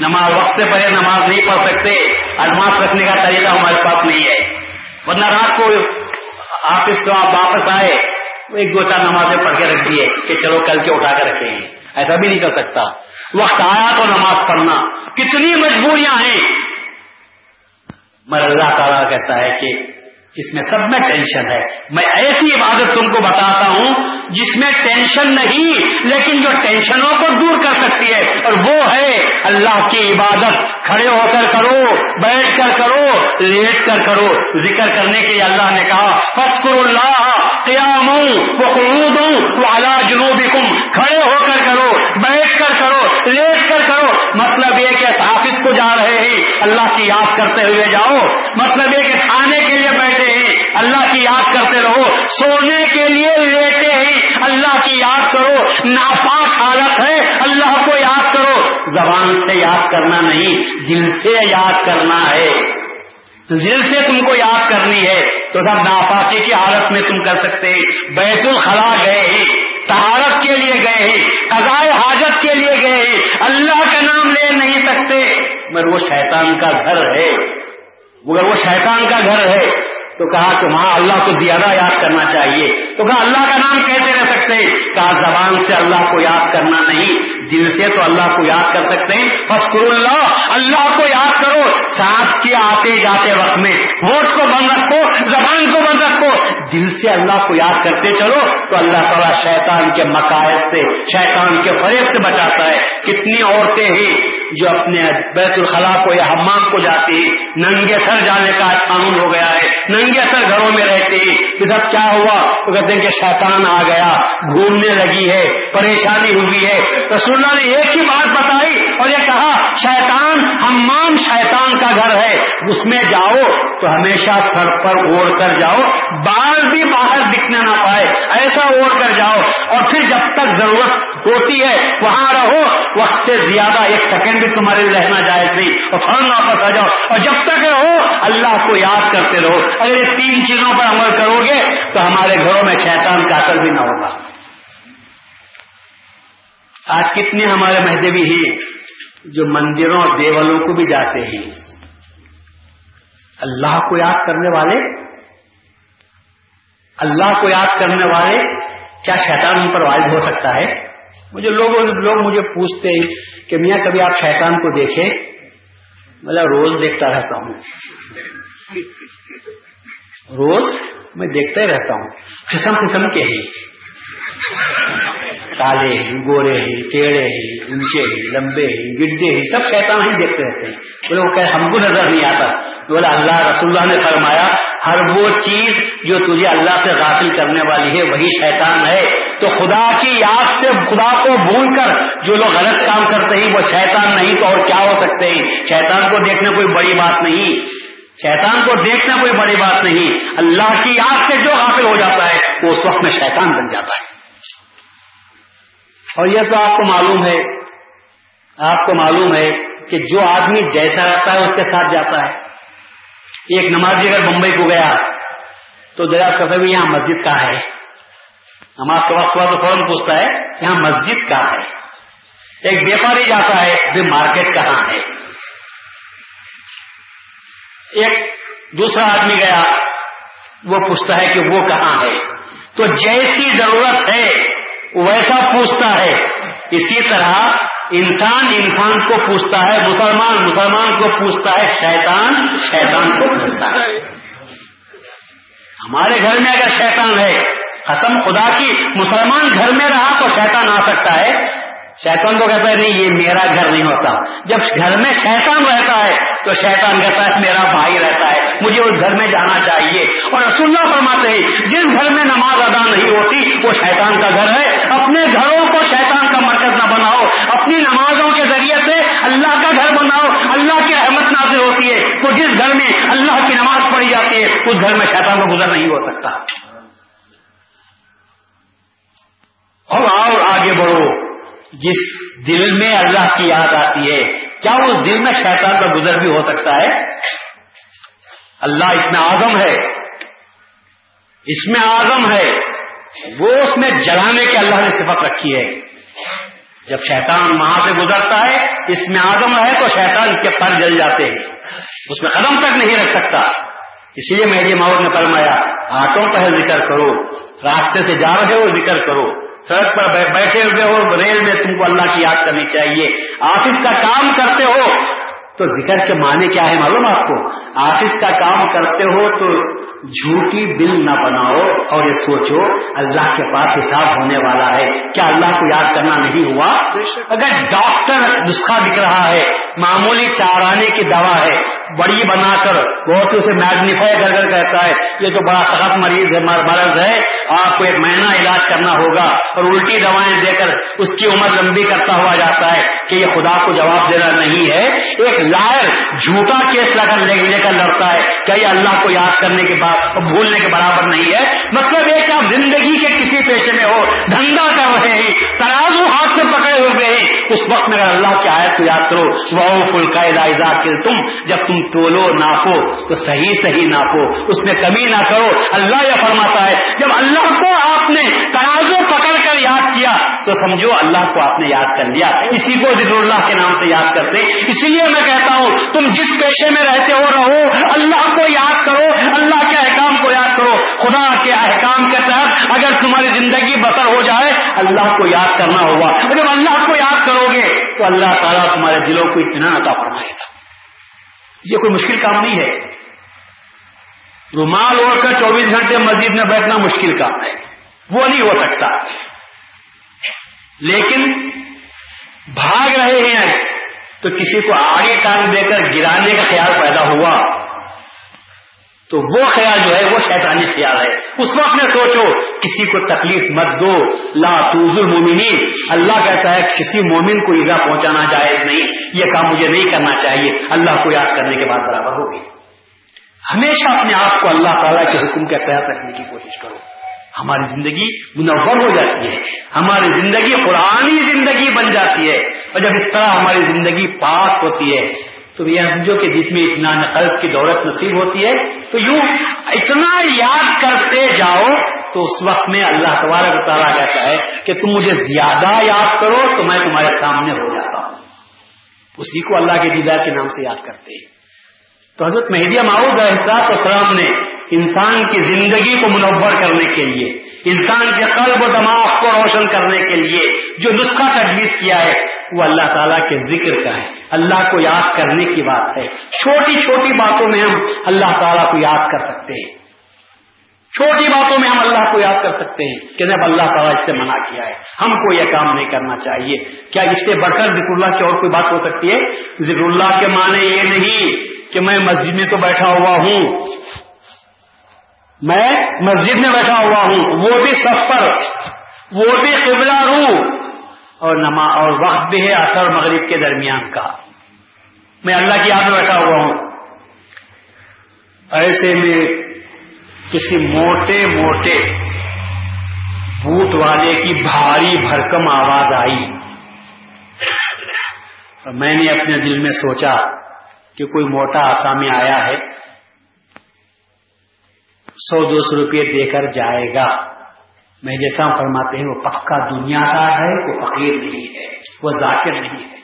نماز وقت سے پہلے نماز نہیں پڑھ سکتے۔ ایڈوانس رکھنے کا طریقہ ہمارے پاس نہیں ہے۔ ورنہ رات کو آفس سے آپ واپس آئے ایک دو چار نمازیں پڑھ کے رکھ دیے کہ چلو کل کے اٹھا کے رکھیں۔ گے ایسا بھی نہیں کر سکتا۔ وقت آیا تو نماز پڑھنا۔ کتنی مجبوریاں ہیں۔ مگر اللہ تعالیٰ کہتا ہے کہ اس میں سب میں ٹینشن ہے۔ میں ایسی عبادت تم کو بتاتا ہوں جس میں ٹینشن نہیں، لیکن جو ٹینشنوں کو دور کر سکتی ہے، اور وہ ہے اللہ کی عبادت۔ کھڑے ہو کر کرو، بیٹھ کر کرو، لیٹ کر کرو۔ ذکر کرنے کے لیے اللہ نے کہا فسکر اللہ قیام ہوں وہ جنوبی کم کھڑے ہو کر کرو، بیٹھ کر کرو، لیٹ کر کرو۔ مطلب یہ کہ آفس کو جا رہے ہیں، اللہ کی یاد کرتے ہوئے جاؤ۔ مطلب یہ کہ کھانے کے لیے بیٹھے اللہ کی یاد کرتے رہو۔ سونے کے لیے لیتے ہیں اللہ کی یاد کرو۔ ناپاک حالت ہے، اللہ کو یاد کرو۔ زبان سے یاد کرنا نہیں، دل سے یاد کرنا ہے۔ دل سے تم کو یاد کرنی ہے، تو سب ناپاکی کی حالت میں تم کر سکتے بیت الخلا گئے ہیں تہارت کے لیے گئے ہیں قضائے حاجت کے لیے گئے ہیں اللہ کا نام لے نہیں سکتے، مگر وہ شیطان کا گھر ہے۔ مگر وہ شیطان کا گھر ہے۔ تو کہا کہ وہاں اللہ کو زیادہ یاد کرنا چاہیے۔ تو کہا، اللہ کا نام کیسے رہ سکتے کہا، زبان سے اللہ کو یاد کرنا نہیں، دل سے تو اللہ کو یاد کر سکتے ہیں۔ فسکر اللہ اللہ کو یاد کرو۔ سانس کے آتے جاتے وقت میں ہوٹ کو بند رکھو، زبان کو بند رکھو۔ دل سے اللہ کو یاد کرتے چلو، تو اللہ تعالیٰ شیطان کے مقاعد سے، شیطان کے فریب سے بچاتا ہے۔ کتنی عورتیں ہیں جو اپنے بیت الخلاء کو یا حمام کو جاتی ہے ننگے سر جانے کا قانون ہو گیا ہے، ننگے سر گھروں میں رہتی۔ کہ سب کیا ہوا؟ تو کہتے ہیں کہ شیطان آ گیا، گھومنے لگی ہے، پریشانی ہوئی ہے۔ رسول اللہ نے ایک ہی بات بتائی اور یہ کہا، شیطان حمام شیطان کا گھر ہے، اس میں جاؤ تو ہمیشہ سر پر اوڑھ کر جاؤ بال بھی باہر دکھنے نہ پائے، ایسا اوڑھ کر جاؤ۔ اور پھر جب تک ضرورت ہوتی ہے، وہاں رہو، وقت سے زیادہ ایک سیکنڈ بھی تمہارے رہنا جائز نہیں۔ اور فوراً واپس آ جاؤ۔ اور جب تک رہو، اللہ کو یاد کرتے رہو۔ اگر یہ تین چیزوں پر عمل کرو گے، تو ہمارے گھروں میں شیطان کا اثر بھی نہ ہوگا۔ آج کتنے ہمارے مہدوی ہی جو مندروں دیولوں کو بھی جاتے ہیں۔ اللہ کو یاد کرنے والے، اللہ کو یاد کرنے والے کیا شیطان ان پر واحد ہو سکتا ہے؟ مجھے لوگ لوگ مجھے پوچھتے ہیں کہ میاں کبھی آپ شیطان کو دیکھے بولا روز دیکھتا رہتا ہوں۔ روز میں دیکھتا ہی رہتا ہوں۔ قسم قسم کے ہی کالے ہی گورے ہی ٹیڑے ہی اونچے ہی لمبے ہی گڈے ہی سب شیطان ہی دیکھتے رہتے ہیں بولے وہ کہ ہم کو نظر نہیں آتا بولا اللہ رسول اللہ نے فرمایا ہر وہ چیز جو تجھے اللہ سے غافل کرنے والی ہے وہی شیطان ہے تو خدا کی یاد سے خدا کو بھول کر جو لوگ غلط کام کرتے ہیں وہ شیطان نہیں تو اور کیا ہو سکتے ہیں شیطان کو دیکھنا کوئی بڑی بات نہیں شیطان کو دیکھنا کوئی بڑی بات نہیں اللہ کی یاد سے جو غافل ہو جاتا ہے وہ اس وقت میں شیطان بن جاتا ہے اور یہ تو آپ کو معلوم ہے، آپ کو معلوم ہے کہ جو آدمی جیسا رہتا ہے، اس کے ساتھ جاتا ہے۔ ایک نمازی اگر بمبئی کو گیا، تو دریا کرتے ہوئے یہاں مسجد کا ہے؟ نماز کے وقت ہوا تو فوراً پوچھتا ہے، یہاں مسجد کہاں ہے؟ ایک بیپاری جاتا ہے پھر مارکیٹ کہاں ہے؟ ایک دوسرا آدمی گیا، وہ پوچھتا ہے کہ وہ کہاں ہے؟ تو جیسی ضرورت ہے ویسا پوچھتا ہے۔ اسی طرح انسان انسان کو پوچھتا ہے، مسلمان مسلمان کو پوچھتا ہے، شیطان شیطان کو پوچھتا ہے۔ ہمارے گھر میں اگر شیطان ہے، قسم خدا کی، مسلمان گھر میں رہا تو شیطان آ سکتا ہے۔ شیطان کو کہتا ہے، نہیں، یہ میرا گھر نہیں ہوتا. جب گھر میں شیطان رہتا ہے، تو شیطان کہتا ہے، میرا بھائی رہتا ہے، مجھے اس گھر میں جانا چاہیے. اور رسول اللہ فرماتے ہیں، جس گھر میں نماز ادا نہیں ہوتی، وہ شیطان کا گھر ہے۔ اپنے گھروں کو شیطان کا مرکز نہ بناؤ، اپنی نمازوں کے ذریعے سے اللہ کا گھر بناؤ۔ اللہ کی احمد نازل ہوتی ہے وہ جس گھر میں اللہ کی نماز پڑھی جاتی ہے، اس گھر میں شیطان کا گزر نہیں ہو سکتا۔ اور آؤ، آگے بڑھو۔ جس دل میں اللہ کی یاد آتی ہے، کیا اس دل میں شیطان کا گزر بھی ہو سکتا ہے؟ اللہ اس میں آزم ہے۔ اس میں آزم ہے۔ وہ اس میں جلانے کی اللہ نے صفت رکھی ہے۔ جب شیطان وہاں سے گزرتا ہے، اس میں آزم ہے تو شیطان کے پر جل جاتے ہیں۔ اس میں قدم تک نہیں رکھ سکتا۔ اس لیے میری ماؤ نے فرمایا آٹوں پہ ذکر کرو، راستے سے جا رہے ہو، ذکر کرو۔ سڑک پر بیٹھے ہوئے ہو ریل میں تم کو اللہ کی یاد کرنی چاہیے۔ آفس کا کام کرتے ہو تو ذکر کے معنی کیا ہے معلوم آپ کو؟ آفس کا کام کرتے ہو تو جھوٹی بل نہ بناؤ اور یہ سوچو اللہ کے پاس حساب ہونے والا ہے۔ کیا اللہ کو یاد کرنا نہیں ہوا؟ اگر ڈاکٹر نسخہ دکھ رہا ہے معمولی چارانے کی دوا ہے بڑی بنا کر بہت اسے میگنیفائی کر کر کہتا ہے، یہ تو بڑا سخت مریض ہے مرض ہے، آپ کو ایک مہینہ علاج کرنا ہوگا۔ اور الٹی دوائیں دے کر اس کی عمر لمبی کرتا ہوا جاتا ہے کہ یہ خدا کو جواب دینا نہیں ہے۔ ایک لائر جھوٹا کیس لگا لے کر لڑتا ہے کیا یہ اللہ کو یاد کرنے کے بعد بھولنے کے برابر نہیں ہے۔ مطلب یہ کہ آپ زندگی کے کسی پیشے میں ہو، دھندا کر رہے ہیں، ترازو ہاتھ میں پکڑے ہوئے ہیں۔ اس وقت میں اگر اللہ کی آیت کو یاد کرو وہ فل کا تم جب تم تولو ناپو، تو صحیح صحیح ناپو۔ اس میں کمی نہ کرو۔ اللہ یہ فرماتا ہے، جب اللہ کو آپ نے ترازو پکڑ کر یاد کیا، تو سمجھو اللہ کو آپ نے یاد کر لیا۔ اسی کو ذکر اللہ کے نام سے یاد کرتے اسی لیے میں کہتا ہوں، تم جس پیشے میں رہتے ہو، رہو۔ اللہ کو یاد کرو، اللہ کے احکام کو یاد کرو۔ خدا کے احکام کے تحت اگر تمہاری زندگی بسر ہو جائے، اللہ کو یاد کرنا ہوگا۔ جب اللہ کو یاد کرو گے، تو اللہ تعالیٰ تمہارے دلوں کو اتنا عطا فرمائے گا۔ یہ کوئی مشکل کام نہیں ہے۔ رومال اوڑھ کر چوبیس گھنٹے مسجد میں بیٹھنا مشکل کام ہے۔ وہ نہیں ہو سکتا۔ لیکن بھاگ رہے ہیں تو کسی کو آگے کام دے کر گرانے کا خیال پیدا ہوا۔ تو وہ خیال جو ہے وہ شیطانی خیال ہے۔ اس وقت میں سوچو، کسی کو تکلیف مت دو۔ لا توز المومنین اللہ کہتا ہے کسی مومن کو ایزا پہنچانا جائز نہیں۔ یہ کام مجھے نہیں کرنا چاہیے۔ اللہ کو یاد کرنے کے بعد برابر ہوگی۔ ہمیشہ اپنے آپ کو اللہ تعالیٰ کے حکم کے تحت رکھنے کی کوشش کرو۔ ہماری زندگی منور ہو جاتی ہے۔ ہماری زندگی قرآنی زندگی بن جاتی ہے۔ اور جب اس طرح ہماری زندگی پاک ہوتی ہے، تو یہ سمجھو کہ جس میں اتنا قلب کی دولت نصیب ہوتی ہے تو یوں اتنا یاد کرتے جاؤ تو اس وقت میں اللہ تبارک تعالیٰ کہتا ہے کہ تم مجھے زیادہ یاد کرو تو میں تمہارے سامنے ہو جاتا ہوں۔ اسی کو اللہ کے دیدار کے نام سے یاد کرتے ہیں۔ تو حضرت مہدیہ معاوض احساس السلام نے انسان کی زندگی کو منور کرنے کے لیے، انسان کے قلب و دماغ کو روشن کرنے کے لیے جو نسخہ تجویز کیا ہے، وہ اللہ تعالیٰ کے ذکر کا ہے۔ اللہ کو یاد کرنے کی بات ہے۔ چھوٹی چھوٹی باتوں میں ہم اللہ تعالیٰ کو یاد کر سکتے ہیں۔ چھوٹی باتوں میں ہم اللہ کو یاد کر سکتے ہیں کہ جب اللہ تعالیٰ اس سے منع کیا ہے۔ ہم کو یہ کام نہیں کرنا چاہیے۔ کیا اس سے بڑھ کر ذکر اللہ کی اور کوئی بات ہو سکتی ہے؟ ذکر اللہ کے معنی یہ نہیں کہ میں مسجد میں تو بیٹھا ہوا ہوں۔ میں مسجد میں بیٹھا ہوا ہوں۔ وہ بھی سفر وہ بھی قبلہ ہوں اور نما، اور وقت بھی ہے اثر مغرب کے درمیان کا۔ میں اللہ کی یاد میں بیٹھا ہوا ہوں۔ ایسے میں کسی موٹے موٹے بوٹ والے کی بھاری بھرکم آواز آئی۔ اور میں نے اپنے دل میں سوچا کہ کوئی موٹا آسامی آیا ہے، سو دو سو روپئے دے کر جائے گا۔ میں جیسا فرماتے ہیں وہ پکا دنیا کا ہے، وہ فقیر نہیں ہے، وہ ذاکر نہیں ہے۔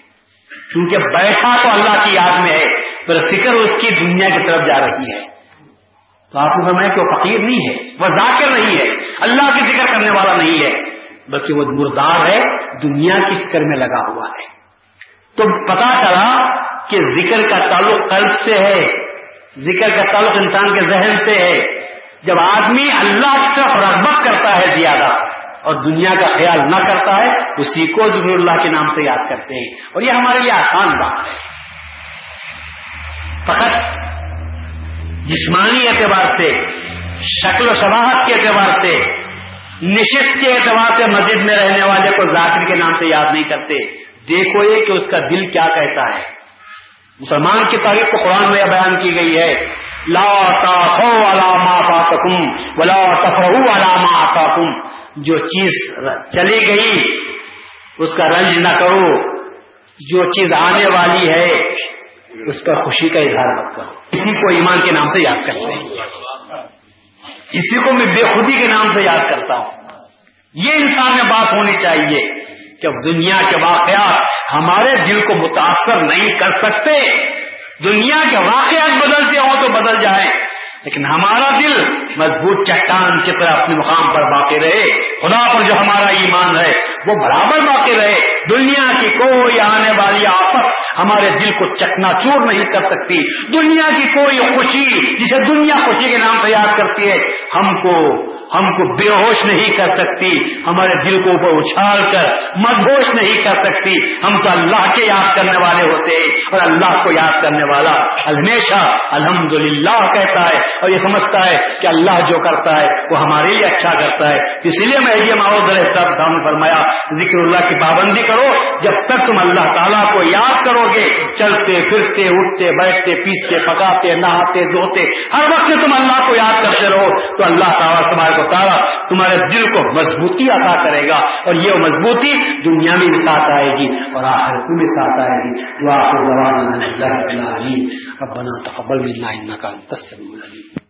کیونکہ بیٹھا تو اللہ کی یاد میں ہے، پر فکر اس کی دنیا کی طرف جا رہی ہے۔ تو آپ کو فرمایا کہ وہ فقیر نہیں ہے، وہ ذاکر نہیں ہے۔ اللہ کی ذکر کرنے والا نہیں ہے، بلکہ وہ مردار ہے، دنیا کی فکر میں لگا ہوا ہے۔ تو پتا چلا کہ ذکر کا تعلق قلب سے ہے، ذکر کا تعلق انسان کے ذہن سے ہے۔ جب آدمی اللہ کی طرف رغبت کرتا ہے زیادہ اور دنیا کا خیال نہ کرتا ہے، اسی کو ضرور اللہ کے نام سے یاد کرتے ہیں۔ اور یہ ہمارے لیے آسان بات ہے۔ فقط جسمانی اعتبار سے، شکل و شباہت کے اعتبار سے، نشست کے اعتبار سے مسجد میں رہنے والے کو ذاکر کے نام سے یاد نہیں کرتے۔ دیکھو یہ کہ اس کا دل کیا کہتا ہے۔ مسلمان کی تاریخ تو قرآن میں بیان کی گئی ہے۔ لا والا ما فاتکم ولا تفرحوا والا ما آتاکم جو چیز چلی گئی، اس کا رنج نہ کرو۔ جو چیز آنے والی ہے، اس پر خوشی کا اظہار مت کرو۔ اسی کو ایمان کے نام سے یاد کرتے ہیں۔ اسی کو میں بے خودی کے نام سے یاد کرتا ہوں۔ یہ انسان میں بات ہونی چاہیے کہ دنیا کے واقعات ہمارے دل کو متاثر نہیں کر سکتے۔ دنیا کے واقعات بدلتے ہوں تو بدل جائیں۔ لیکن ہمارا دل مضبوط چٹان کی طرح اپنے مقام پر باقی رہے۔ خدا پر جو ہمارا ایمان ہے، وہ برابر باقی رہے۔ دنیا کی کوئی آنے والی آفت ہمارے دل کو چکنا چور نہیں کر سکتی۔ دنیا کی کوئی خوشی جسے دنیا خوشی کے نام سے یاد کرتی ہے، ہم کو ہم کو بے ہوش نہیں کر سکتی، ہمارے دل کو اوپر اچھال کر مدہوش نہیں کر سکتی۔ ہم تو اللہ کے یاد کرنے والے ہوتے ہیں اور اللہ کو یاد کرنے والا ہمیشہ الحمد کہتا ہے اور یہ سمجھتا ہے کہ اللہ جو کرتا ہے وہ ہمارے لیے اچھا کرتا ہے۔ اسی لیے میں یہ صاحب فرمایا، ذکر اللہ کی پابندی کرو، جب تک تم اللہ تعالیٰ کو یاد کرو گے چلتے، پھرتے، اٹھتے، بیٹھتے، پیستے، پکاتے، نہاتے، دھوتے، ہر وقت تم اللہ کو یاد کرتے رہو۔ تو اللہ تعالیٰ تمہارے تبارک و تعالیٰ تمہارے دل کو مضبوطی عطا کرے گا اور یہ مضبوطی دنیا میں بھی ساتھ آئے گی اور آخر میں بھی ساتھ آئے گی۔ جو آخر زبان آپ کو بنا تقبل ملنا کا تصویر